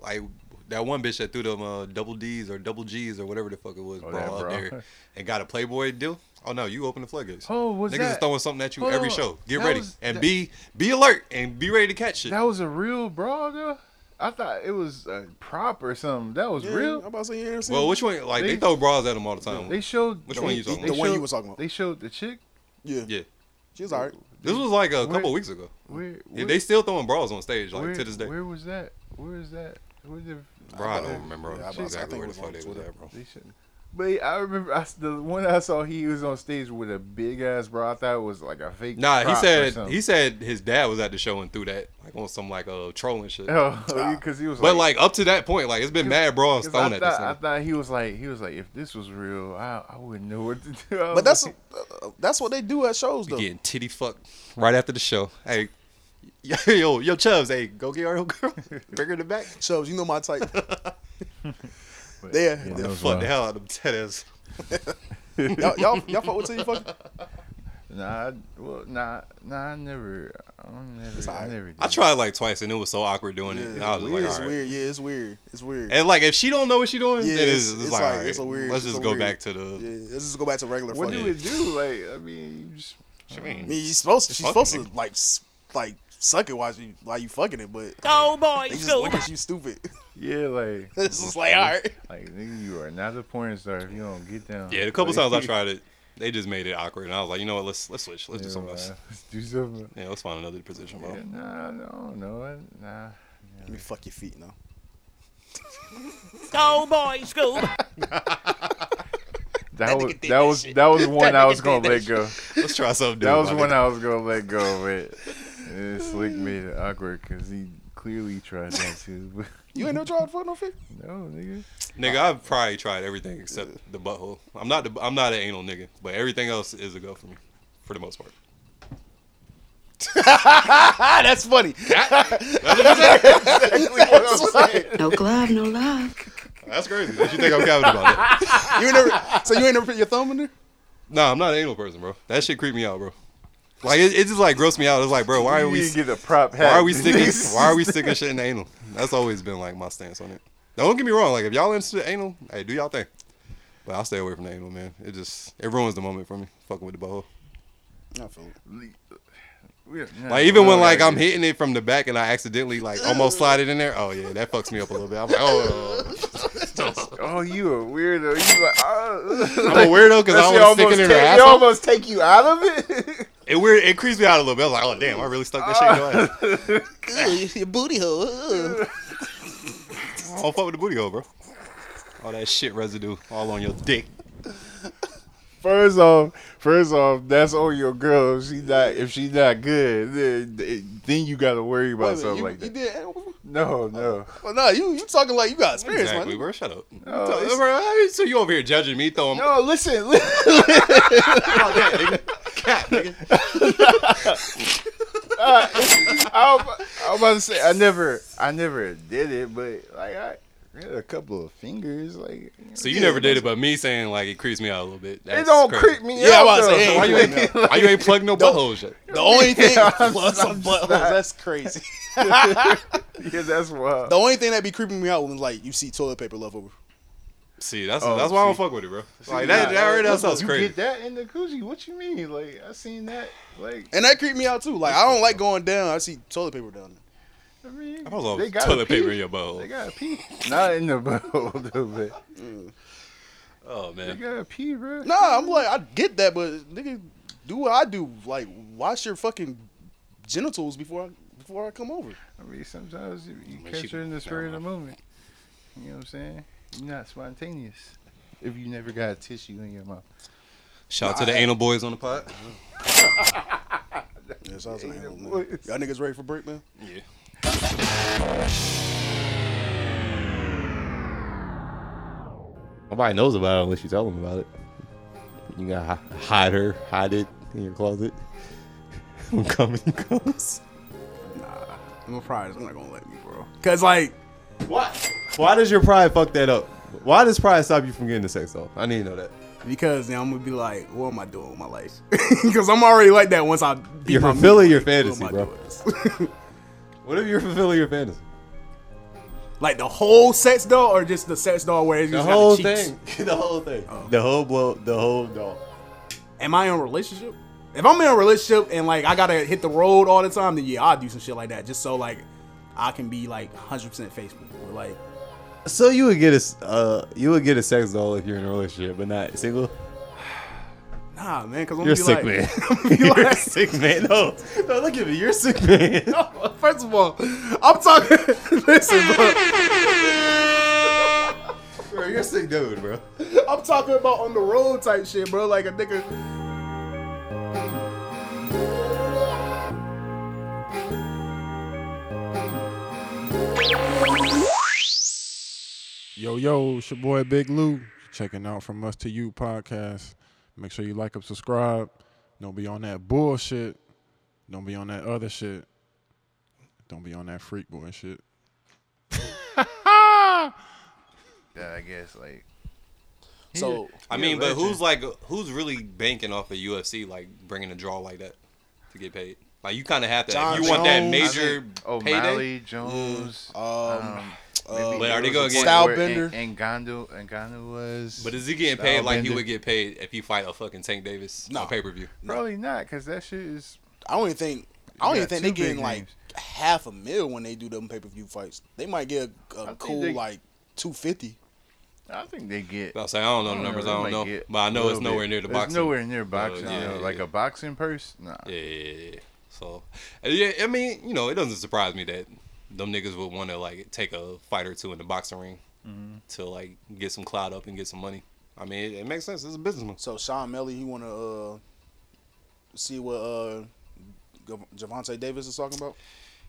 like that one bitch that threw them uh, double D's or double G's or whatever the fuck it was, Oh, bro, that up there and got a Playboy deal. Oh no, you open the floodgates. Oh, was that? Niggas that- is throwing something at you Hold every on. show. Get That ready was- and that- be be alert and be ready to catch it. That was a real bra, though. I thought it was a prop or something. That was Yeah, real. I'm about to say you ain't well, which one? Like they, They- throw bras at them all the time. They showed Which the- one you talking they The one you showed- was talking about. They showed the chick. Yeah, Yeah, she was alright. This was like a couple weeks ago. Where, Yeah, they still throwing bras on stage like where, to this day. Where was that? Where is that? Where the Bro, I don't remember Yeah, I was about I exactly think where it the was on fuck they was Twitter. at, bro. They should. But I remember I, s- the one I saw. He was on stage with a big ass bra. I thought it was like a fake. Nah, he prop or said something. he said his dad was at the show and threw that like on some like uh trolling shit. Oh, because he was. But like up to that point, like it's been mad bras 'cause thrown I at thought, this. I thought he was like he was like if this was real, I, I wouldn't know what to do. I But that's like, uh, that's what they do at shows though. Getting titty fucked right after the show. Hey, yo, yo, Chubbs, hey, go get our girl, bring her to the back. Shows, you know my type. But, Yeah, yeah, yeah. that Fuck wild. the hell out of them titties. y'all, y'all, y'all fuck with till you. Nah, I, well, nah, nah. I never, I never, I never. Did. I tried like twice and it was so awkward doing it. And I was weird. like, it's weird. Yeah, it's weird. It's weird. And like if she don't know what she doing, Yeah, it's- it's, it's, it's like, like- all right, it's a weird- let's just go weird- back to the. yeah, let's just go back to regular. What fucking. do it do? Like, I mean, you just. What you mean? I mean, you're supposed to. She's Fucking supposed to like, like suck it while you while you fucking it, but Oh boy, they just go. look at you stupid. Yeah, like It's just like, all right. Like nigga, you are not a porn star if you don't get down. Yeah, a couple times I tried it. They just made it awkward, and I was like, you know what? Let's let's switch. Let's do something else. let's do something. Yeah, let's find another position, bro. Yeah, nah, no, no, nah. Let me fuck your feet now. Go boy, Scoob. That was that was that was one I was gonna let go. Let's try something That was one nigga. I was gonna let go, but and Slick made it awkward because he clearly tried that too. But You ain't never tried fuck no feet? no, nigga. Nigga, I've probably tried everything except the butthole. I'm not the, I'm not an anal nigga, but everything else is a go for me, for the most part. That's funny. No glove, no love. That's crazy. What you think I'm capping about that? You ain't never. So you ain't never put your thumb in there? No, I'm not an anal person, bro. That shit creep me out, bro. Like it, it just like gross me out. It's like, bro, why are we didn't get a prop why are we sticking why are we sticking shit in the anal? That's always been like my stance on it. Now, don't get me wrong. Like if y'all into anal, hey, do y'all thing. But I'll stay away from the anal, man. It just it ruins the moment for me. Fucking with the butthole. I feel it. Yeah, Like even when like I'm hitting it from the back and I accidentally like almost slide it in there. Oh yeah, that fucks me up a little bit. I'm like, oh. Oh, you a weirdo. You like, oh. Uh, I'm a weirdo 'cause I That shit stick it almost in her take- It almost take you out of it. It weird. It creeps me out a little bit. I was like, oh damn, I really stuck that shit in your ass. your booty hole. I don't fuck with the booty hole, bro. All that shit residue all on your dick. First off, first off, that's on your girl. If she not, if she not good, then, then you got to worry about minute, something you, like you that. did anal? No, no. Well, no, you you talking like you got experience, Exactly, man. bro. Shut up. No, So- bro, how- so you over here judging me, throwing No, listen. listen. Oh, that, nigga. Cat, nigga. Uh, I, was, I was about to say I never, I never did it, but like I had a couple of fingers, like. So you never did it, but me saying like it creeps me out a little bit. It don't crazy. creep me Yeah, out. I was about to though. say, Why you ain't, why you ain't plugged no buttholes yet? The only thing Yeah, I'm- some buttholes. That's crazy. yeah, that's wild. The only thing that be creeping me out when like you see toilet paper left over. See, that's Oh, that's why I don't see. fuck with it, bro. See, Like that, nah, that already that that's- sounds you crazy. get that in the coochie? What you mean? Like I seen that. Like And that creeped me out too. Like I don't like going down. I see toilet paper down there. I mean, I was on they got toilet pee. paper in your butthole. They got to pee. Not in the butthole though, but Oh man. they got to pee, bro. Nah, I'm like I get that, but nigga, do what I do. Like wash your fucking genitals before I before I come over. I mean, sometimes you, you mean, catch her in the spur of the moment. You know what I'm saying? You're not spontaneous if you never got a tissue in your mouth. Shout out to the anal boys on the pot. Yes, I was an Ain't animal, no man. Y'all niggas ready for break, man? Yeah. Nobody knows about it unless you tell them about it. You gotta hide her, hide it in your closet. when coming, comes. Nah, I'm pride. I'm not gonna let me, bro. Cause like What? Why does your pride fuck that up? Why does pride stop you from getting the sex off? I need to know that. because now I'm gonna be like, what am I doing with my life? Because I'm already like that once I You're my fulfilling your fantasy, bro. What if you're fulfilling your fantasy? Like the whole sex doll, or just the sex doll where it's The just whole got the cheeks? thing. the whole thing. The whole blow. The whole doll. Am I in a relationship? If I'm in a relationship and like I gotta hit the road all the time, then yeah, I'll do some shit like that just so like I can be like 100% faithful. Or, like So you would get a s- uh you would get a sex doll if you're in a relationship, but not single. Nah, man, because I'm You're a gonna sick be man. like, I'm You're like- sick man. No, no, look at me. You're sick man. No, First of all, I'm talking. listen, bro. bro, you're a sick dude, bro. I'm talking about on the road type shit, bro. Like a nigga. Yo, yo, it's your boy Big Lou. Checking out from Us to You podcast. Make sure you like and subscribe. Don't be on that bullshit. Don't be on that other shit. Don't be on that freak boy shit. Yeah, I guess like. So I mean, but who's like who's really banking off of UFC like bringing a draw like that to get paid? Like you kind of have to. Jon if you want that Jones, major payday. O'Malley, Jones, Um, um, maybe But are they gonna was get- one where Stylebender? N- Ngannou, Ngannou was. But is he getting paid like he would get paid if he fight a fucking Tank Davis No. on pay per view? Probably not, because that shit is. I don't even think. I don't even think they two big getting like half a mil when they do them pay per view fights. They might get a, a cool they- like two fifty. I think they get. I'll say I don't know the numbers. they I don't know, get but I know it's nowhere bit. near the It's boxing. nowhere near boxing. Uh, yeah, yeah, like yeah. a boxing purse. Nah. Yeah, yeah, yeah. So, uh, yeah, I mean, you know, it doesn't surprise me that them niggas would want to like take a fight or two in the boxing ring Mhm. to like get some clout up and get some money. I mean, it, it makes sense. It's a business move. So Sean O'Malley, he want to uh, see what uh, Gav- Gervonta Davis is talking about.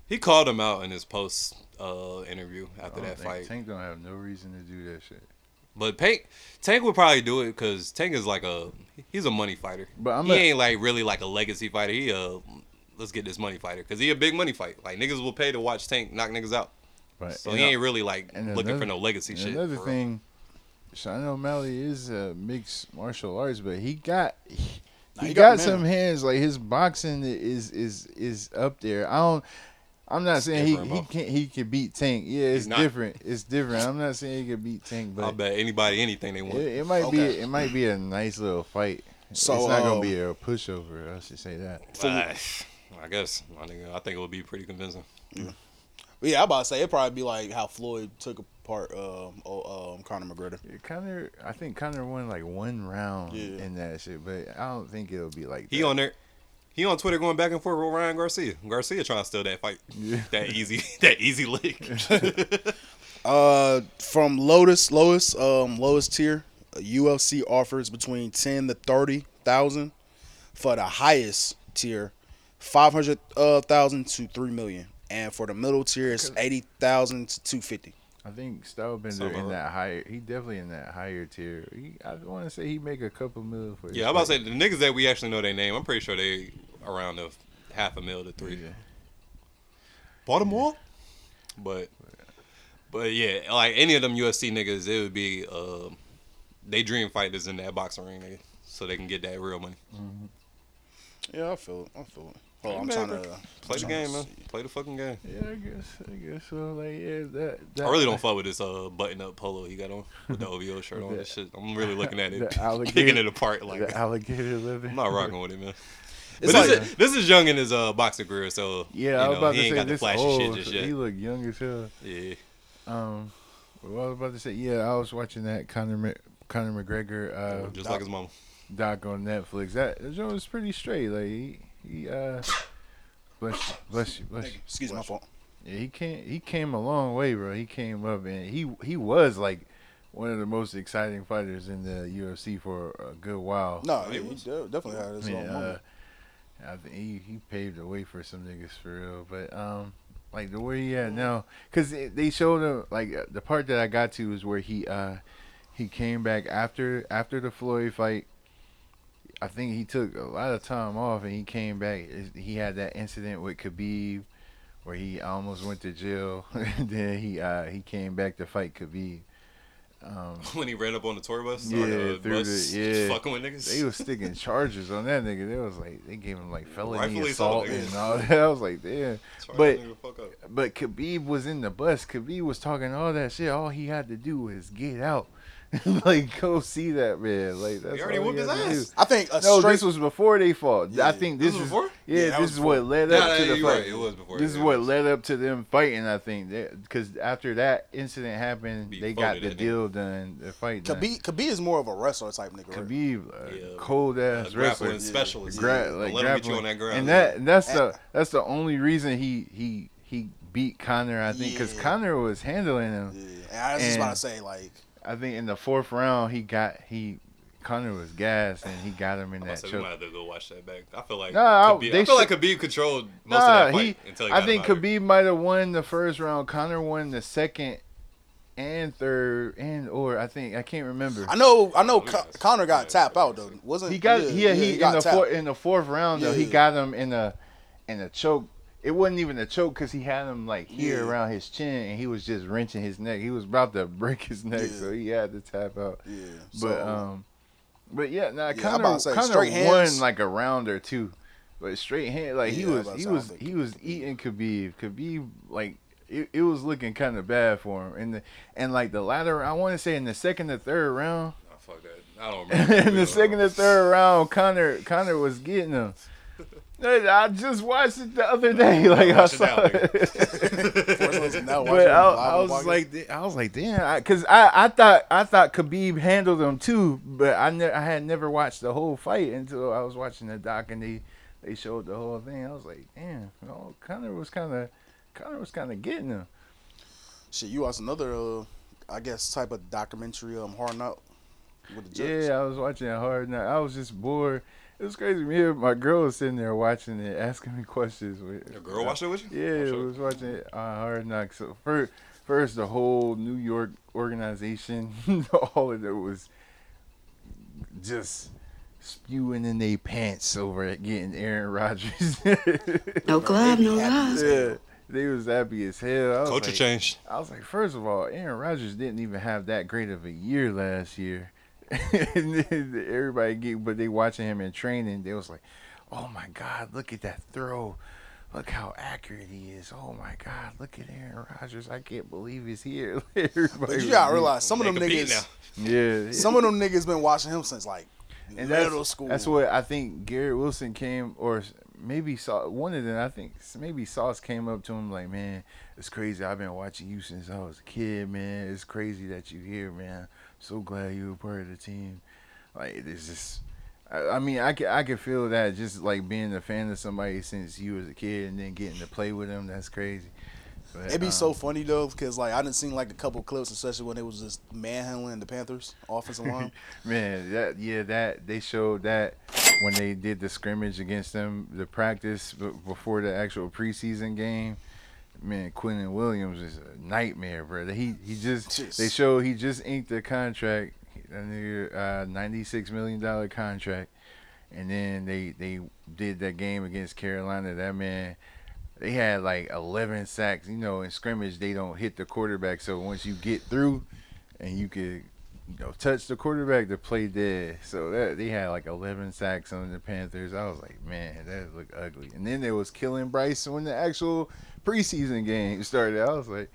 He called him out in his post uh, interview after that fight. Tank don't have no reason to do that shit. But Tank, Tank would probably do it because Tank is like a he's a money fighter. But I'm he a- ain't like really like a legacy fighter. He a let's get this money fighter because he a big money fight. Like niggas will pay to watch Tank knock niggas out. Right. So And he ain't really like and looking for no legacy and shit. Another for real. thing, Sean O'Malley is a mixed martial arts, but he got he, Nah, he he got, got some hands. Like his boxing is is is up there. I don't. I'm not saying he, he bro. can he can beat Tank. Yeah, it's different. It's different. I'm not saying he can beat Tank, but I'll bet anybody anything they want. it, it might Okay. be it might be a nice little fight. So, it's not gonna um, be a pushover. I should say that. But, I guess I think I think it would be pretty convincing. But yeah, I about to say it probably be like how Floyd took apart um, oh, um Conor McGregor. Yeah, Conor, I think Conor won like one round Yeah. in that shit, but I don't think it'll be like He that. on there. He on Twitter going back and forth with Ryan Garcia. Garcia trying to steal that fight. Yeah. That easy, that easy lick. Uh, from Lotus, lowest um lowest tier, uh, UFC offers between ten to thirty thousand. For the highest tier, five hundred uh, to three million, and for the middle tier, it's eighty thousand to two fifty. I think Stylebender Something in like that higher. He definitely in that higher tier. He, I want to say he make a couple mil for. his yeah, I'm about to say the niggas that we actually know their name. I'm pretty sure they around the half a mil to three. Yeah. Baltimore. But, but yeah, like any of them UFC niggas, it would be uh, they dream fighters in that boxing ring, nigga, so they can get that real money. Yeah, I feel it. I feel it. Hold Hey, on, I'm man, trying bro. to Play the game, to man. Play the fucking game. Yeah, I guess. I guess so. Like, yeah, that. that I really don't fuck with this uh button up polo he got on with the OVO shirt on. The- This shit, I'm really looking at it, the kicking it apart. Like the alligator living. I'm not rocking with it, man. It's but like- this, is, this is young in his uh boxing career, so Yeah, you I was know, about he to ain't say got the this flashy old. shit just so yet. He look young as hell. Yeah, Um, what I was about to say, yeah, I was watching that Conor Mc- Conor McGregor uh, just like his mama. doc on Netflix. That that joint was pretty straight. Like he, he uh, bless you, bless you, bless you. you. Excuse my fault. Yeah, he came he came a long way, bro. He came up and he he was like one of the most exciting fighters in the UFC for a good while. No, he, he definitely had his I mean, own uh, moment. I think he, he paved the way for some niggas for real. But um, like the way he at now, cause it, they showed him like uh, the part that I got to is where he uh he came back after after the Floyd fight. I think he took a lot of time off and he came back. He had that incident with Khabib where he almost went to jail. then he uh he came back to fight Khabib. Um, when he ran up on the tour bus, yeah, the through bus, the, yeah, fucking with niggas. They was sticking charges on that nigga. They was like, they gave him like felony Rightfully assault and all that. I was like, damn. But that nigga the fuck up. but Khabib was in the bus. Khabib was talking all that shit. All he had to do was get out. like go see that man. Like that's He already all whooped his ass. do. I think a no, straight- this was before they fought. I think this, This was is before? Yeah, Yeah, that this was is what before. led Yeah, up yeah, to the you're fight. right. It was before. This Yeah, is it what was. led up to them fighting. I think because after that incident happened, Be they got folded, the didn't they? deal done. The fight done. Khabib, Khabib is more of a wrestler type nigga. Right? Khabib, uh, Yeah. cold ass Uh, wrestler, grappling specialist. Gra- Yeah. like Let him get you on that ground, and that and that's the that's the only reason he he he beat Conor. I think because Yeah. Conor was handling him. Yeah. And I was just about to say like, I think in the fourth round he got he Conor was gassed and he got him in I that said we might have to go watch that back. I feel like Nah, I- Khabib, they I feel like should- Khabib controlled most Nah, of that fight he, until he I think him out. Khabib might have won the first round. Conor won the second and third and or I think I can't remember. I know, I know, Con- Conor got tapped out though. Wasn't He got yeah, he, in got the tapped. four, in the fourth round though he Yeah. got him in a in a choke. It wasn't even a choke because he had him like here Yeah. around his chin and he was just wrenching his neck. He was about to break his neck, Yeah. so he had to tap out. Yeah, but so- um, but yeah, now I'm Conor, about to Conor won hands- like a round or two, but straight hand like he Yeah, I was was about to he was he was eating Khabib. Khabib like. It, it was looking kind of bad for him, and the and like the latter, I want to say in the second or third round, Oh, fuck that. I don't remember. in the second or third round, Conor Conor was getting him. I just watched it the other day. Like I Watch it saw now, it. now, but I, I was podcast. like, I was like, damn, because I, I, thought I thought Khabib handled him too, but I ne- I had never watched the whole fight until I was watching the doc and they they showed the whole thing. I was like, damn, you know, Conor was kind of Conor was kind of getting him. Shit, you watched another, uh, I guess, type of documentary, um, Hard Knock with the Jets. Yeah, I was watching hard. Now I was just bored. It was crazy. Me and my girl was sitting there watching it, asking me questions. With, Your girl watched it with you? Yeah, Oh, was watching it on Hard Knocks. So first, first the whole New York organization, all of it was just spewing in their pants over at getting Aaron Rodgers. No glove, no love. Yeah, they was happy as hell. I was Culture like- changed. I was like, first of all, Aaron Rodgers didn't even have that great of a year last year. and everybody get, but they watching him in training. They was like, oh my god, look at that throw. Look how accurate he is. Oh my God! Look at Aaron Rodgers. I can't believe he's here. Everybody But you gotta realize some of them They compete niggas, Yeah, some of them niggas been watching him since like and that's, middle school. That's what I think. Garrett Wilson came, or maybe saw one of them. I think maybe Sauce came up to him like, "Man, it's crazy. I've been watching you since I was a kid, man. It's crazy that you here, man. So glad you were part of the team. Like it's just." I I mean, I can I can feel that just like being a fan of somebody since you was a kid and then getting to play with them. That's crazy. But, It'd be um, so funny though, because like I didn't see like a couple clips, especially when it was just manhandling the Panthers offensive line. Man, that yeah, that they showed that when they did the scrimmage against them, the practice before the actual preseason game. Man, Quinnen Williams is a nightmare, brother. He he just Jeez. they showed he just inked a contract, a new uh, ninety six million dollar contract, and then they they did that game against Carolina. That man. They had like 11 sacks. You know, in scrimmage, they don't hit the quarterback. So once you get through and you could you know, touch the quarterback, the play dead. So that they had like 11 sacks on the Panthers. I was like, man, that looked ugly. And then they was killing Bryce when the actual preseason game started. I was like,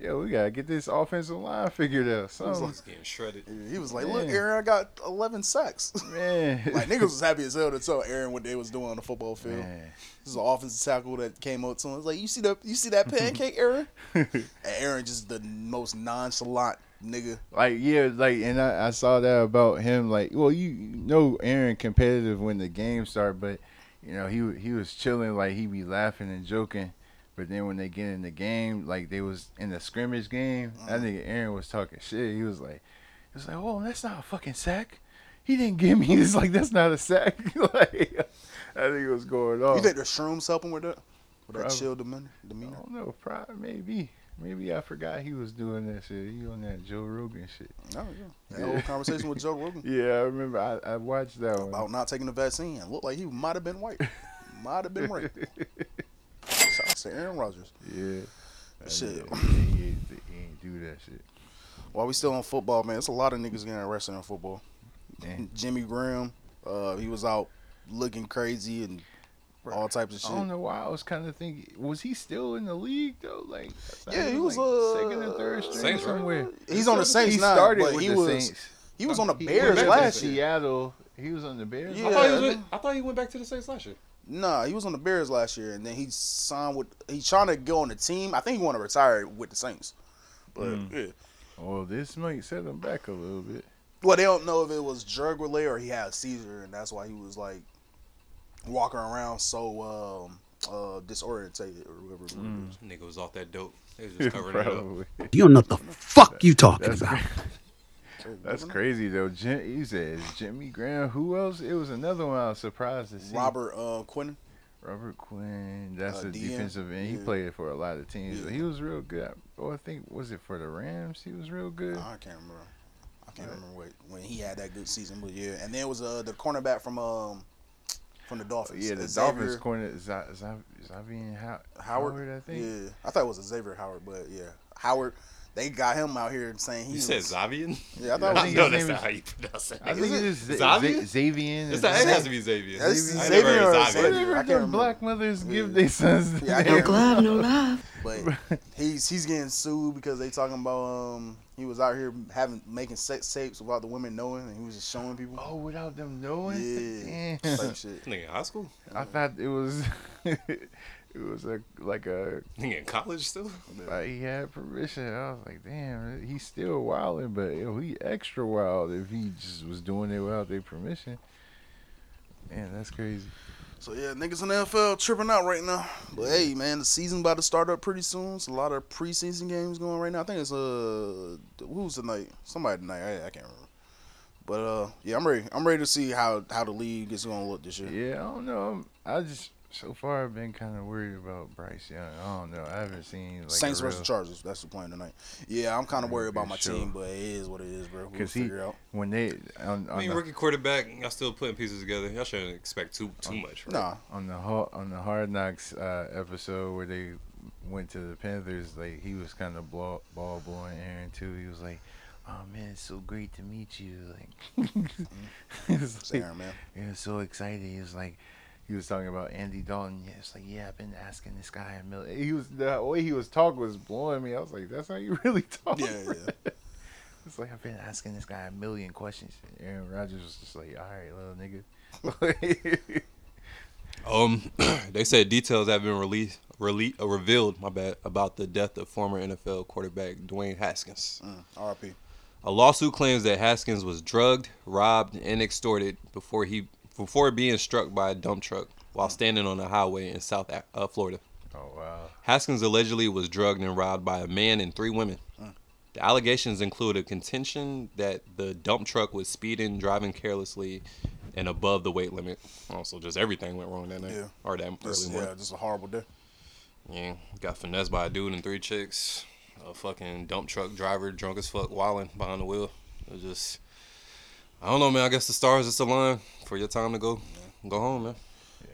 yo, we gotta get this offensive line figured out. So He was like- Getting shredded. He was like, "Look, Aaron, I got 11 sacks." Man, like niggas was happy as hell to tell Aaron what they was doing on the football field. Man. This is an offensive tackle that came up to him. It's like, "You see the, you see that pancake, Aaron?" and Aaron just the most nonchalant nigga. Like yeah, like and I, I saw that about him. Like, well, you know, Aaron competitive when the game start, but you know he he was chilling. Like he be laughing and joking, but then when they get in the game, like they was in the scrimmage game, I think mm. Aaron was talking shit. He was like, he was like, oh, that's not a fucking sack. He didn't give me. It's like that's not a sack. like I think it was going on. You think the shrooms helping with that? With that chill demeanor? demeanor? I don't know. Probably maybe. Maybe I forgot he was doing that shit. He on that Joe Rogan shit. Oh yeah. That whole conversation with Joe Rogan Yeah, I remember. I, I watched that one. about not taking the vaccine. Looked like he might have been white. might have been right. Shout out to Aaron Rodgers. Yeah. Shit. Yeah, he, ain't, he ain't do that shit. While we still on football, man, it's a lot of niggas getting arrested in football. Damn. Jimmy Graham, uh, he was out looking crazy and all types of shit. I don't know why I was kind of thinking, was he still in the league though? Like, Yeah, he was like uh, second or third string Saints, right? somewhere. He's on the Saints He now, started but with he the was Saints. he was on the He Bears went back last to year. Seattle. He was on the Bears. Yeah. I thought, he was I thought he went back to the Saints last year. Nah, he was on the Bears last year, and then he signed with. He's trying to go on the team. I think he want to retire with the Saints. But Mm. yeah, Well, this might set him back a little bit. well, they don't know if it was drug related or he had a seizure, and that's why he was like walking around so um uh disorientated or whatever. Mm. Nigga was off that dope. They was just covering it up. Probably. You don't know what the fuck you talking That's about. That's crazy though. Jim, he says Jimmy Graham. Who else? It was another one I was surprised to see. Robert uh Quinn. Robert Quinn. That's Uh, a DM, defensive end. He played for a lot of teams. Yeah. He was real good. Oh, I think was it for the Rams? He was real good. I can't remember. I can't remember what, when he had that good season, but yeah. And then it was uh the cornerback from um from the Dolphins. yeah, the Xavier Dolphins corner Xavier How- Howard. Howard, I think. Yeah, I thought it was Xavier Howard, but yeah, Howard. They got him out here saying he You was, said Zavian? Yeah, I thought I it know was that's not how you pronounce it. I think it is Z- Zavian? Xavier. It's not, it has to be Xavier. That's I Xavier or Zavian. Xavier. I Whenever can't the remember. black mothers give their sons. Yeah, I names. can't No glove, no love. But he's he's getting sued because they talking about um he was out here having making sex tapes without the women knowing, and he was just showing people. Oh, without them knowing. Yeah, Damn. type shit. Nigga in high school? I thought it was it was a like a Nigga in college still? like he had permission. I was like, damn, he's still wilding, but yo, he extra wild if he just was doing it without their permission. Man, that's crazy. So yeah, niggas in the NFL tripping out right now. But hey, man, the season about to start up pretty soon. It's a lot of preseason games going right now. I think it's uh who's tonight? Somebody tonight. I, I can't remember. But uh, yeah, I'm ready. I'm ready to see how how the league is gonna look this year. Yeah, I don't know. I'm, I just so far I've been kind of worried about Bryce Young. I don't know. I haven't seen like Saints a real, versus Chargers. That's the plan tonight. Yeah, I'm kind of worried about my show. team, but it is what it is, bro. We'll he figure out. when they on, I mean, the, rookie quarterback, y'all still putting pieces together. Y'all shouldn't expect too too much. Right? Nah, on the on the Hard Knocks uh, episode where they went to the Panthers, like he was kind of ball, ball blowing Aaron too. He was like, "Oh man, it's so great to meet you." Like, it's It's like Aaron, man. he was so excited. He was like, he was talking about Andy Dalton. Yeah, it's like, yeah, I've been asking this guy a million. He was the way he was talking was blowing me. I was like, that's how you really talk. Yeah, yeah. It's like I've been asking this guy a million questions. And Aaron Rodgers was just like, all right, little nigga. Um, they said details have been released, rele- uh, revealed. My bad about the death of former NFL quarterback Dwayne Haskins. Mm, R.I.P. A lawsuit claims that Haskins was drugged, robbed, and extorted before he before being struck by a dump truck while standing on a highway in South uh, Florida. oh wow. Haskins allegedly was drugged and robbed by a man and three women. The allegations include a contention that the dump truck was speeding, driving carelessly, and above the weight limit. Also, just everything went wrong that night. Yeah. Or that Just, early yeah, just a horrible day. Yeah, got finessed by a dude and three chicks. A fucking dump truck driver, drunk as fuck, wilding behind the wheel. It was just, I don't know, man. I guess the stars just aligned for your time to go, go home, man.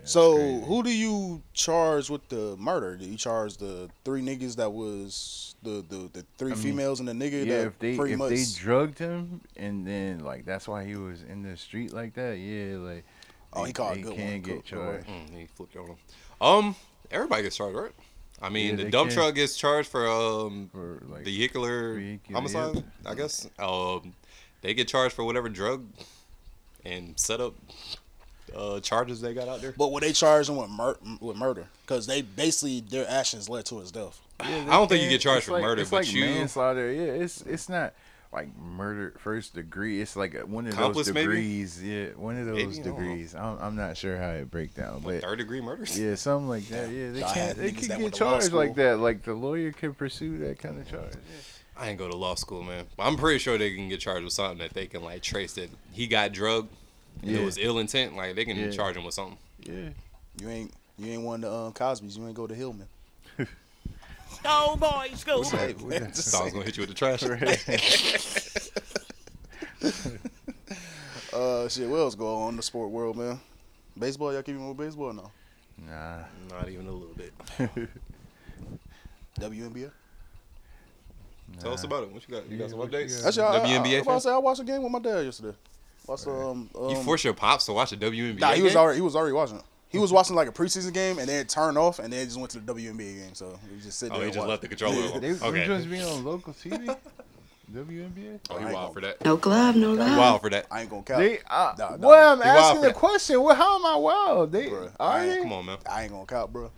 So who do you charge with the murder? Do you charge the three niggas that was the the, the three I mean, females and the nigga Yeah, that if they pretty if much they drugged him and then like that's why he was in the street like that. Yeah, like Oh, he they- caught a they good can one. get Good- good charged. Mm, he flipped on him. Um, everybody gets charged, right? I mean, Yeah, the dump can. truck gets charged for um For like vehicular vehicular, homicide, yep. I guess. Um, they get charged for whatever drug and set up uh charges they got out there. But were they charged him with mur- with murder? Because they basically their actions led to his death. Yeah, I don't think you get charged It's for like- murder, it's but like you- manslaughter. Yeah, it's it's not like murder first degree. It's like one of Accomplice, those maybe? degrees. Yeah, one of those I degrees. I'm, I'm not sure how it break down, What, but third degree murders. yeah, something like that. Yeah, they can't. They niggas can get went to law charged like that. Like the lawyer can pursue that kind of charge. I ain't go to law school, man. But I'm pretty sure they can get charged with something that they can like trace that he got drugged. and Yeah. It was ill intent. Like they can Yeah. charge him with something. Yeah. You ain't you ain't one of the um, Cosby's. You ain't go to Hillman. Go, boy, school. Hey, man, just So I was gonna hit you with the trash. Uh, shit. What else going on in the sport world, man? Baseball. Y'all keeping with baseball? or No. Nah. Not even a little bit. WNBA. Tell us about it. What you got? You got some updates? Actually, I, I, I, WNBA was about say I watched a game with my dad yesterday. Watched, um, um, You force your pops to watch a WNBA Nah, he was game? already he was already watching. He was watching like a preseason game and then it turned off and then just went to the WNBA game. So he was just sitting Oh, there. he just watched. left the controller Yeah. on. They, Okay. okay. just being on local TV, WNBA. Oh, he wild for that. No glove, no He love. wild for that. I ain't gonna count. They, uh, Nah, nah. well, I'm He asking the question. Well, how am I wild? They Bruh, are I they? Come on, man. I ain't gonna count, bro.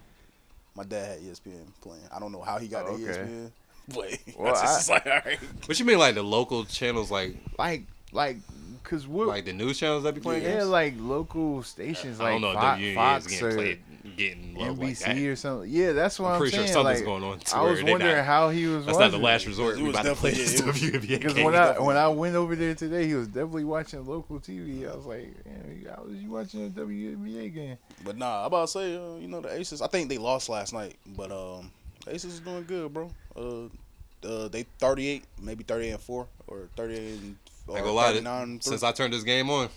My dad had ESPN playing. I don't know how he got Okay. the ESPN. But Well, I just I- like, all right. What you mean, like the local channels, like Like, like, cause what? like the news channels that be playing yeah, games? like local stations, I like don't know if Fox, WNBA Fox getting or played, getting low like NBC or something. Yeah, that's what I'm I'm, pretty sure saying. something's like, going on to I was wondering not- how he was. That's not the last resort. It We was about to play definitely- this it WNBA Because when I when I went over there today, he was definitely watching local TV. I was like, "Man, how was you watching a WNBA game?" But nah, I about to say, uh, you know, the Aces. I think they lost last night, but um, the Aces is doing good, bro. Uh, uh, they 38, maybe 38 and four or 38 and I or lie, 39 since. I turned this game on,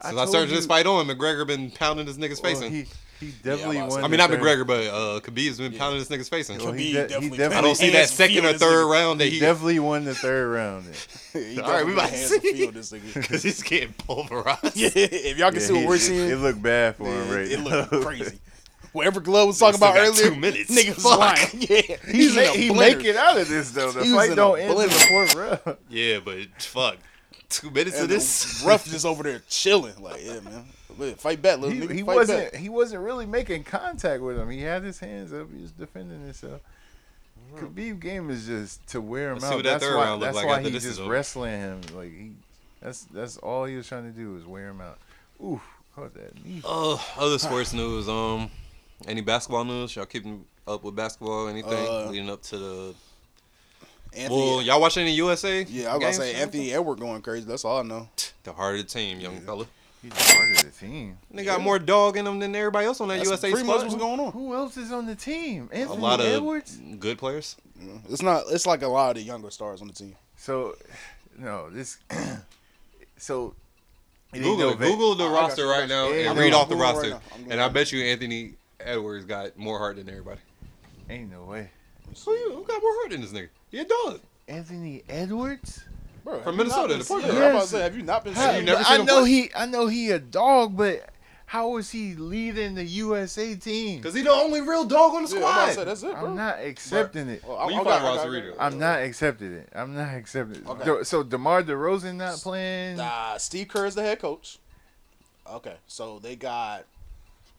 I since I, told turned this fight on, McGregor been pounding this nigga's face Well, in. he he definitely I'm about to won. I mean, not third- McGregor, but uh, Khabib's been pounding this nigga's face in. Well, Khabib he, de- definitely he did. I don't see that second or third nigga. round that he he. definitely won the third round. All right, we definitely about to see. this nigga. Because he's getting pulverized. yeah, if y'all can Yeah, see what we're seeing, It, looked bad for him right it now. looked crazy. Whatever Glove was talking about earlier, two minutes. niggas Fuck. lying. Yeah, He, in ma- he make it out of this though. The He fight don't end in the fourth round. Yeah, but fuck. Two minutes And of this. Ruff just over there chilling. Like, yeah, man. Fight back, little He, nigga. he fight wasn't. back. He wasn't really making contact with him. He had his hands up. He was defending himself. Khabib game is just to wear him Let's see out. what that that's third why. round That's like why after he this just is wrestling him. Like he. That's that's all he was trying to do was wear him out. Ooh, caught that knee. Uh, other sports news. Um, any basketball news? Y'all keeping up with basketball? Anything Uh, leading up to the? Anthony, Well, y'all watching any USA? yeah, I was about to say Anthony Edward going crazy. That's all I know. The heart of the team, young fella. He's part of the team. They got more dog in them than everybody else on that That's USA pretty much what's going on. Who else is on the team? Anthony A lot of Edwards. good players. Yeah. It's not. It's like a lot of the younger stars on the team. So, no, this. so. Google no Google the I got roster you, I got right now you. and Yeah, read off the I'm right roster. and I bet you Anthony Edwards got more heart than everybody. Ain't no way. Who, you, who got more heart than this nigga? He a dog. Anthony Edwards. Bro, From have you not Minnesota, been the point seeing- guard. I'm about to say, have you not been Have seeing? you never I seen him know play? he. I know he a dog, but how is he leading the USA team? Because he the only real dog on the Yeah, I'm about squad. to say, that's it, bro. I'm not accepting it. Well, I- When I you got- find I roster got- reader. I'm not accepting it. I'm not accepting it. Okay. De- so DeMar DeRozan not playing. Nah, Steve Kerr is the head coach. Okay, so they got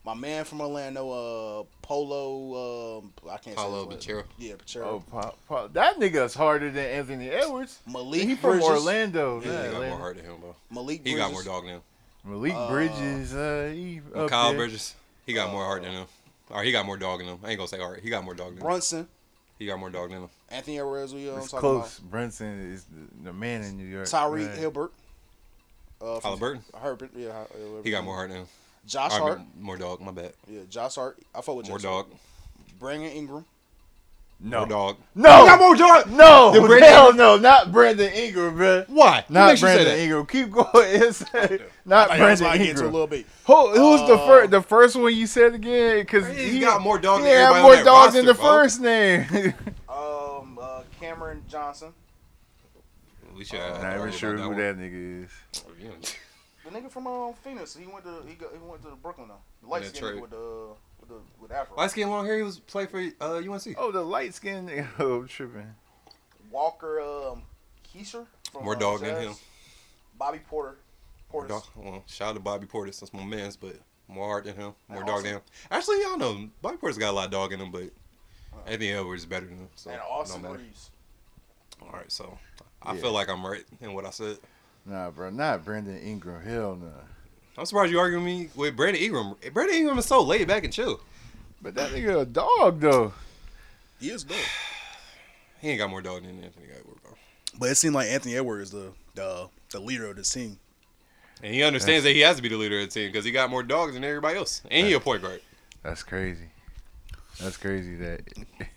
my man from Orlando, uh, Polo. Um, I can't Paolo say his Banchero. last- Yeah, Pachero. Oh, Pa- Pa- that nigga's harder than Anthony Edwards. Malik he from Bridges. Orlando. Yeah, not he got more heart than him, bro. Malik. He got more dog than him. Malik Uh, Bridges. Uh, he up Kyle there. Bridges. He got more heart than him. Or he got more dog than him. I ain't gonna say heart. He got more dog than him. Brunson, He got more dog than him. Anthony Edwards. We um, It's talking close. Brunson is the, the man in New York. about Tyree Right. Hilbert. Uh, from- Haliburton? Herbert. Yeah, Har- uh, He got more heart than him. Josh Or, I Hart. more dog. My bad. Yeah, Josh Hart. I fuck with More Josh dog. Hart. Brandon Ingram. No. More dog. No. He got more dog. No. Then Brandon- Hell no. Not Brandon Ingram, bro. Why? Not makes you say Brandon? Ingram. Keep going. It's not I was Brandon like, get to a Ingram. little bit. Who, who's the Uh, first? The first one you said again? Because He's he got more dog he than had more on that dog than the bro. first name. Um, uh, Cameron Johnson. We should. Not even sure who that nigga is. The nigga from um, Phoenix. He went to he, got, he went to Brooklyn now. The light skin nigga with the with the with Afro. Light skin, long hair. He was play for uh, UNC. Oh, the light skinned nigga. Oh, I'm tripping. Walker um, Keisher from More uh, dog than him. Bobby Porter. More Portis. dog. Well, shout out to Bobby Portis. That's my man's, but more heart than him. More And dog Austin- than him. Actually, y'all know Bobby Portis got a lot of dog in him, but Anthony Edwards is better than him. So And it Austin don't. Reeves. All right, so I Yeah. feel like I'm right in what I said. Nah, bro, not Brandon Ingram. Hell no. I'm surprised you arguing me with Brandon Ingram. Brandon Ingram is so laid back and chill. But that nigga a dog though. He is dog. He ain't got more dog than Anthony Edwards, bro. But it seemed like Anthony Edwards is the the the leader of the team. And he understands that he has to be the leader of the team because he got more dogs than everybody else. And he a point guard. That's crazy. That's crazy. That.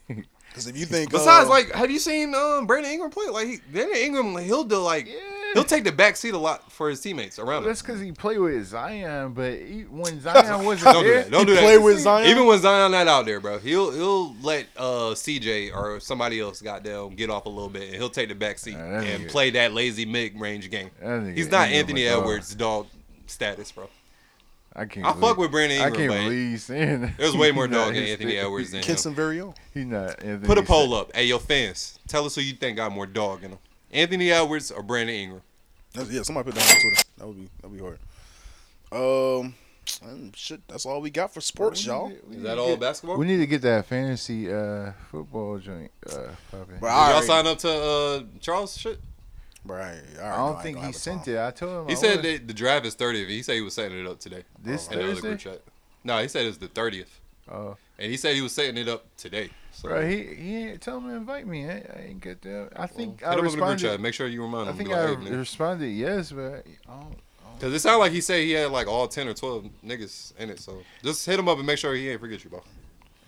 Because if you think Besides, uh, like, have you seen um Brandon Ingram play? Like, he, Brandon Ingram, like, he'll do like he'll he'll take the back seat a lot for his teammates around him. That's because he played with Zion, but he, when Zion wasn't Don't do there, that. Don't do that. Even when Zion not out there, bro, he'll he'll let uh, CJ or somebody else goddamn get off a little bit, and he'll take the back seat that and nigga- play that lazy mid range game. He's not Anthony a dog. Edwards dog status, bro. I can't. I fuck with Brandon Ingram, I can't but believe you saying that. there's way more dog than Anthony thing. Edwards than him. Kenson very own. He's not. Anthony Put a poll Sa- up. Hey, your fans, tell us who you think got more dog in him. Anthony Edwards or Brandon Ingram? That's, yeah, somebody put that on Twitter. That would be that would be hard. Um, um, shit. That's all we got for sports, y'all. Is that all basketball? We need to get that fantasy uh, football joint uh, popping. Bro, Did I y'all already- sign up to uh, Charles shit? Right. I don't think he sent it. I told him. He I said would. that the draft is 30th. He said he was setting it up today. This in Thursday? group chat. No, he said it's the 30th. Oh. And he said he was setting it up today. So Bro, he he ain't tell him to invite me. I, I ain't get that. I think hit I him up in the group responded. chat. Make sure you remind him. I think Be like, I "Hey, responded yes, but I don't. Cause it sounded like he said he had like all ten or twelve niggas in it. So just hit him up and make sure he ain't forget you, bro.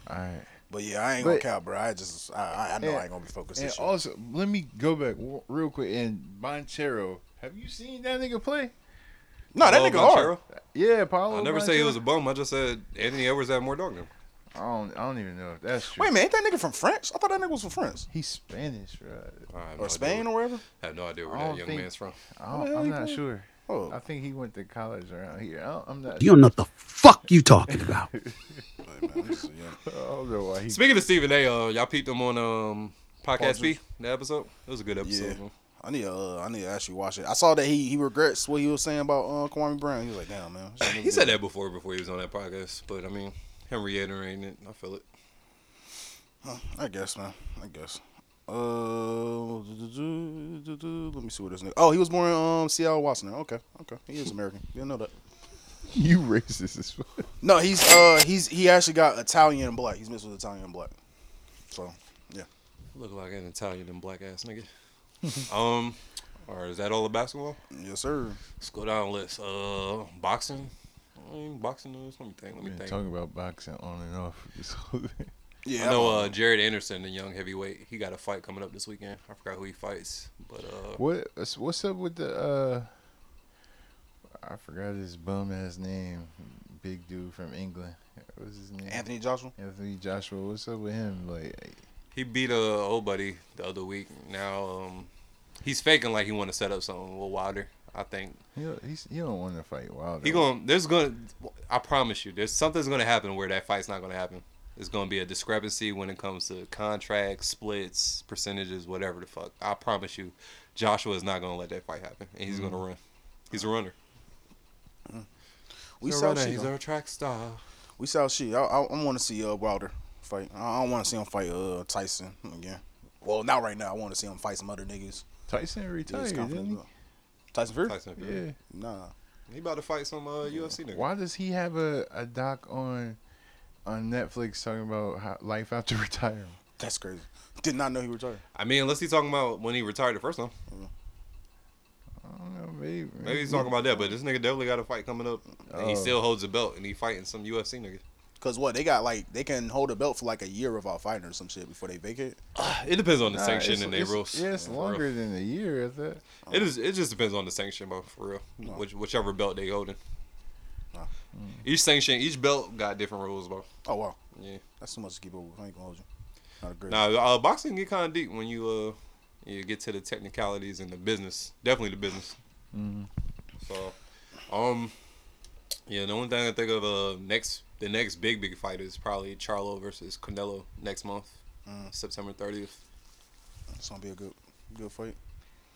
All right. But yeah, I ain't But- gonna count, bro. I just I, I- I know I ain't gonna be focused. And This year. also, let me go back w- real quick. And Banchero, have you seen that nigga play? No, that Paolo nigga hard. Yeah, Paolo. I never say he was a bum. I just said Anthony Edwards had more dog than him. I don't. I don't even know if that's true. Wait a minute, ain't that nigga from France? I thought that nigga was from France. He's Spanish, right? Or no Spain idea. or wherever. I have no idea where I that young think- man's from. I don't, I'm not from? sure. Oh. I think he went to college around here. I I'm not. You don't know what the fuck you talking about. I don't know why he. Speaking of Stephen A, uh, y'all peeped him on um podcast Pause. B the episode. It was a good episode. Yeah. man. I need to uh, I need to actually watch it. I saw that he he regrets what he was saying about uh, Kwame Brown. He was like, damn man. He was said good." that before before he was on that podcast, but I mean him reiterating it, I feel it. Huh, I guess, man. I guess. Uh, let me see what this nigga. Oh, he was born in um, Seattle, Washington. Okay, okay, he is American. Didn't know that. You racist as fuck. No, he's uh, he's he actually got Italian and black. He's mixed with Italian and black. So, yeah. Look like an Italian and black ass nigga. um, or is that all the basketball? Yes, sir. Let's go down the list. Uh, boxing. I mean, boxing news. Let me think. Let me Been think. talking about boxing on and off. This whole thing. Yeah, I know uh, Jared Anderson, the young heavyweight. He got a fight coming up this weekend. I forgot who he fights, but uh, What what's up with the uh I forgot his bum ass name. Big dude from England. What's his name? Anthony Joshua. Anthony Joshua. What's up with him? Like he beat a old buddy the other week. Now um, he's faking like he want to set up something a little wilder. I think he he's you don't want to fight Wilder. he going. There's going. to I promise you, there's something's going to happen where that fight's not going to happen. There's going to be a discrepancy when it comes to contracts, splits, percentages, whatever the fuck. I promise you, Joshua is not going to let that fight happen, and he's going to Mm. run. He's a runner. We He's a saw runner. shit. He's though. a track star. We saw shit. I, I, I want to see uh, Wilder fight. I, I don't want to see him fight uh, Tyson again. Well, not right now. I want to see him fight some other niggas. Tyson Yeah, retired, didn't he? Up. Tyson Fury? Tyson Fury. Yeah. Nah. He about to fight some uh, UFC nigga. Why does he have a, a doc on on Netflix talking about how, life after retirement? That's crazy. Did not know he retired. I mean, unless he's talking about when he retired the first time. I don't know, maybe. Maybe he's talking about that, but this nigga definitely got a fight coming up. And he Oh. still holds the belt, and he fighting some UFC nigga. Cause what they got like they can hold a belt for like a year without fighting or some shit before they vacate. It depends on the Nah, sanction it's- and their it's- rules. Yeah, it's For real. longer than a year. Is it? It is. It just depends on the sanction, bro. For real, Which, whichever belt they holding. Each sanction, each belt got different rules, bro. Oh wow. Yeah. That's too much to keep up with. I ain't gonna hold you. Not a great. Now, uh, boxing get kind of deep when you uh you get to the technicalities and the business. Definitely the business. Mhm. So, um, yeah, the only thing I think of uh next the next big big fight is probably Charlo versus Canelo next month, Mm. September thirtieth. It's gonna be a good good fight.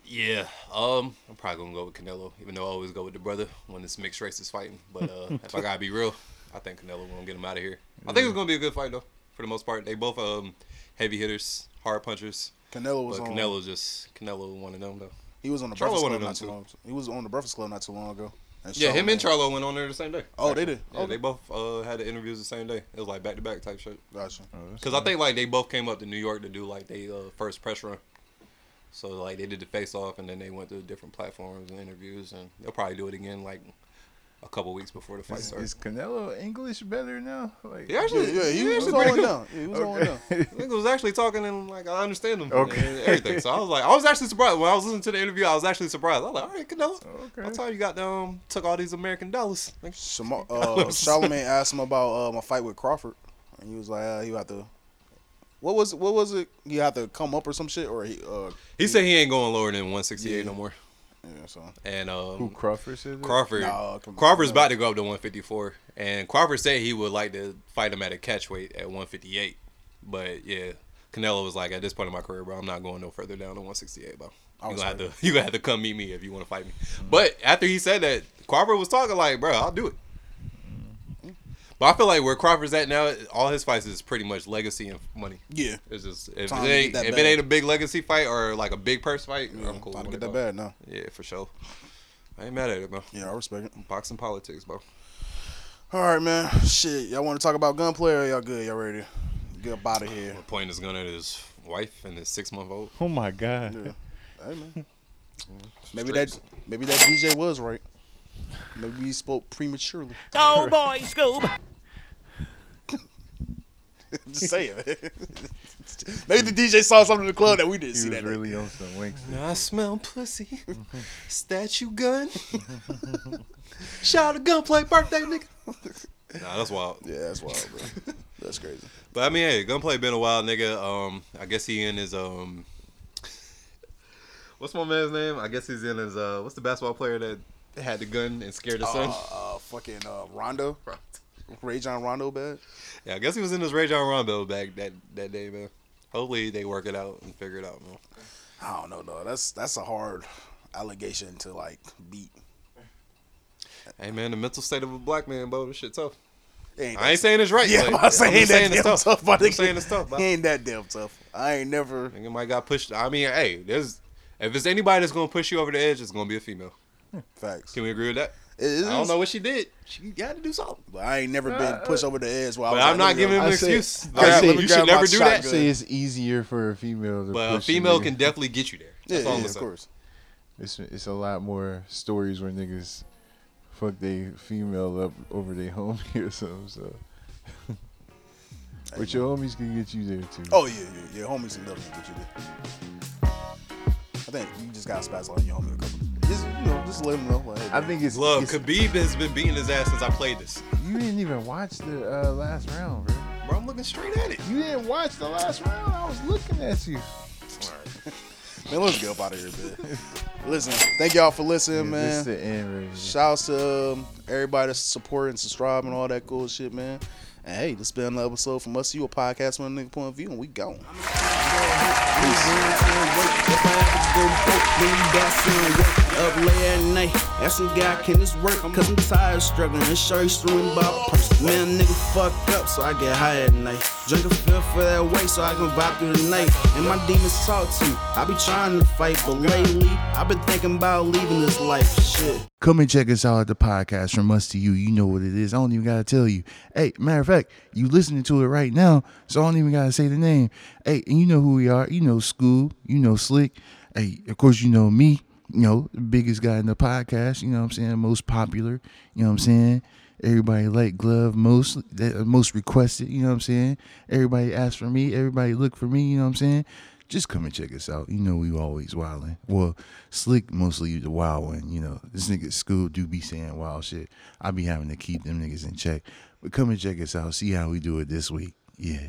Yeah, um, I'm probably gonna go with Canelo, even though I always go with the brother when it's mixed races fighting. But uh, if I gotta be real, I think Canelo gonna get him out of here. I think it's gonna be a good fight though, for the most part. They both um heavy hitters, hard punchers. Canelo was but on- Canelo's just Canelo one of them though. He was on the Charlo Breakfast one Club of them not too too. long. He was on the Breakfast Club not too long ago. And Yeah, him and Charlamagne- Charlo went on there the same day. Oh, they did? Yeah, Oh, they both uh, had the interviews the same day. It was like back to back type shit. Gotcha. Because I think like they both came up to New York to do like they uh, first press run. So like they did the face off and then they went to different platforms and interviews and they'll probably do it again like a couple weeks before the fight Is, started. is Canelo English better now? Like, He actually, Yeah, yeah, he was actually all pretty in down. Yeah, he was all in down. Nigga was actually talking and like I understand him Okay. and everything. So I was like, I was actually surprised when I was listening to the interview. I was actually surprised. I was like, all right, Canelo. Okay. That's how you got um took all these American dollars. Like, Shamo- uh, Charlamagne asked him about uh, my fight with Crawford, and he was like, uh, "You have to." What was what was it? You have to come up or some shit, or he? Uh, he said he ain't going lower than 168 Yeah. no more. Yeah, so And um, Who Crawford said that? Crawford. Nah, come on. Crawford's about to go up to 154, and Crawford said he would like to fight him at a catch weight at 158. But yeah, Canelo was like, at this point in my career, bro, I'm not going no further down than 168, bro. You was gonna have to, hurt. you gonna have to come meet me if you want to fight me. But after he said that, Crawford was talking like, bro, I'll do it. But I feel like where Crawford's at now, all his fights is pretty much legacy and money. yeah, It's just if, it ain't, if it ain't a big legacy fight or like a big purse fight, yeah I'm cool. time to with get that bad now. Yeah, for sure. I ain't mad at it, bro. Yeah, I respect it. Boxing politics, bro. All right, man. Shit, y'all want to talk about gunplay or y'all good? Y'all ready? to Get up out of here. We're pointing his gun at his wife and his six month old. Oh my God. Yeah. Hey, man. Maybe that maybe that DJ was right. Maybe he spoke prematurely. Oh boy, Scoob. Just saying. maybe the DJ saw something in the club that we didn't He see was that. day. really on some winks. I smell pussy. Statue gun. Shout out gunplay birthday, nigga. Nah, that's wild. Yeah, that's wild, bro. That's crazy. But I mean, hey, gunplay been a while, nigga. Um, I guess he in his um. What's my man's name? I guess he's in his uh. What's the basketball player that had the gun and scared his son? Uh, uh, fucking uh, Rondo. Rajon Rondo bad. Yeah, I guess he was in his Rajon Rondo bag that that day, man. Hopefully they work it out and figure it out, man. I don't know, though. That's that's a hard allegation to like beat. Hey, man, the mental state of a black man, bro, this shit tough. Ain't I ain't saying it's right. Yeah, I'm about to say, I'm ain't that damn tough. tough, I'm saying it's tough, bro. He ain't that damn tough. I ain't never. Nigga might got pushed. I mean, hey, there's if it's anybody that's gonna push you over the edge, it's gonna be a female. Facts. Can we agree with that? It is. I don't know what she did. She got to do something. But I ain't never uh, been pushed uh, over the edge. While I But was I'm not giving go- him an I say- excuse. I Like, say- you should never do I that. say it's easier for a female to But a female can definitely get you there. That's Yeah, all yeah, of course. It's it's a lot more stories where niggas fuck they female up over their homie or something. So, but your homies can get you there too. Oh yeah, yeah, yeah. Homies can definitely get you there. I think you just got to spaz on your homie a couple. Just you know, just let him know. Like, I think it's Love, it's- Khabib has been beating his ass since I played this. you didn't even watch the uh, last round, bro. Bro, I'm looking straight at it. You didn't watch the last round. I was looking at you. Man, let's get up out of here, man. Listen, thank y'all for listening, Yeah, man. this the end right here. Shouts to um, everybody that's supporting, and subscribing, all that cool shit, man. And hey, this been another episode from us you, a podcast from a nigga point of view, and we gone. Up late at night, some guy can this work? Cause I'm tired of struggling and sure screwing about purse. Man, nigga fuck up, so I get high at night. Drink a fifth for that weight so I can vibe through the night. And my demons talk to me. I be trying to fight, but lately, I've been thinking about leaving this life. Shit. Come and check us out at the podcast from us to you. You know what it is. I don't even gotta tell you. Hey, matter of fact, you listening to it right now, so I don't even gotta say the name. Hey, and you know who we are. You know Scoob. You know Slick. Hey, of course you know me. You know biggest guy in the podcast. You know what I'm saying most popular. You know what I'm saying. Everybody like glove most uh, most requested. You know what I'm saying. Everybody ask for me. Everybody look for me. You know what I'm saying. Just come and check us out. You know we always wildin'. Well, Slick mostly the wild one. You know this nigga Scoob do be saying wild shit. I be having to keep them niggas in check. But come and check us out. See how we do it this week. Yeah.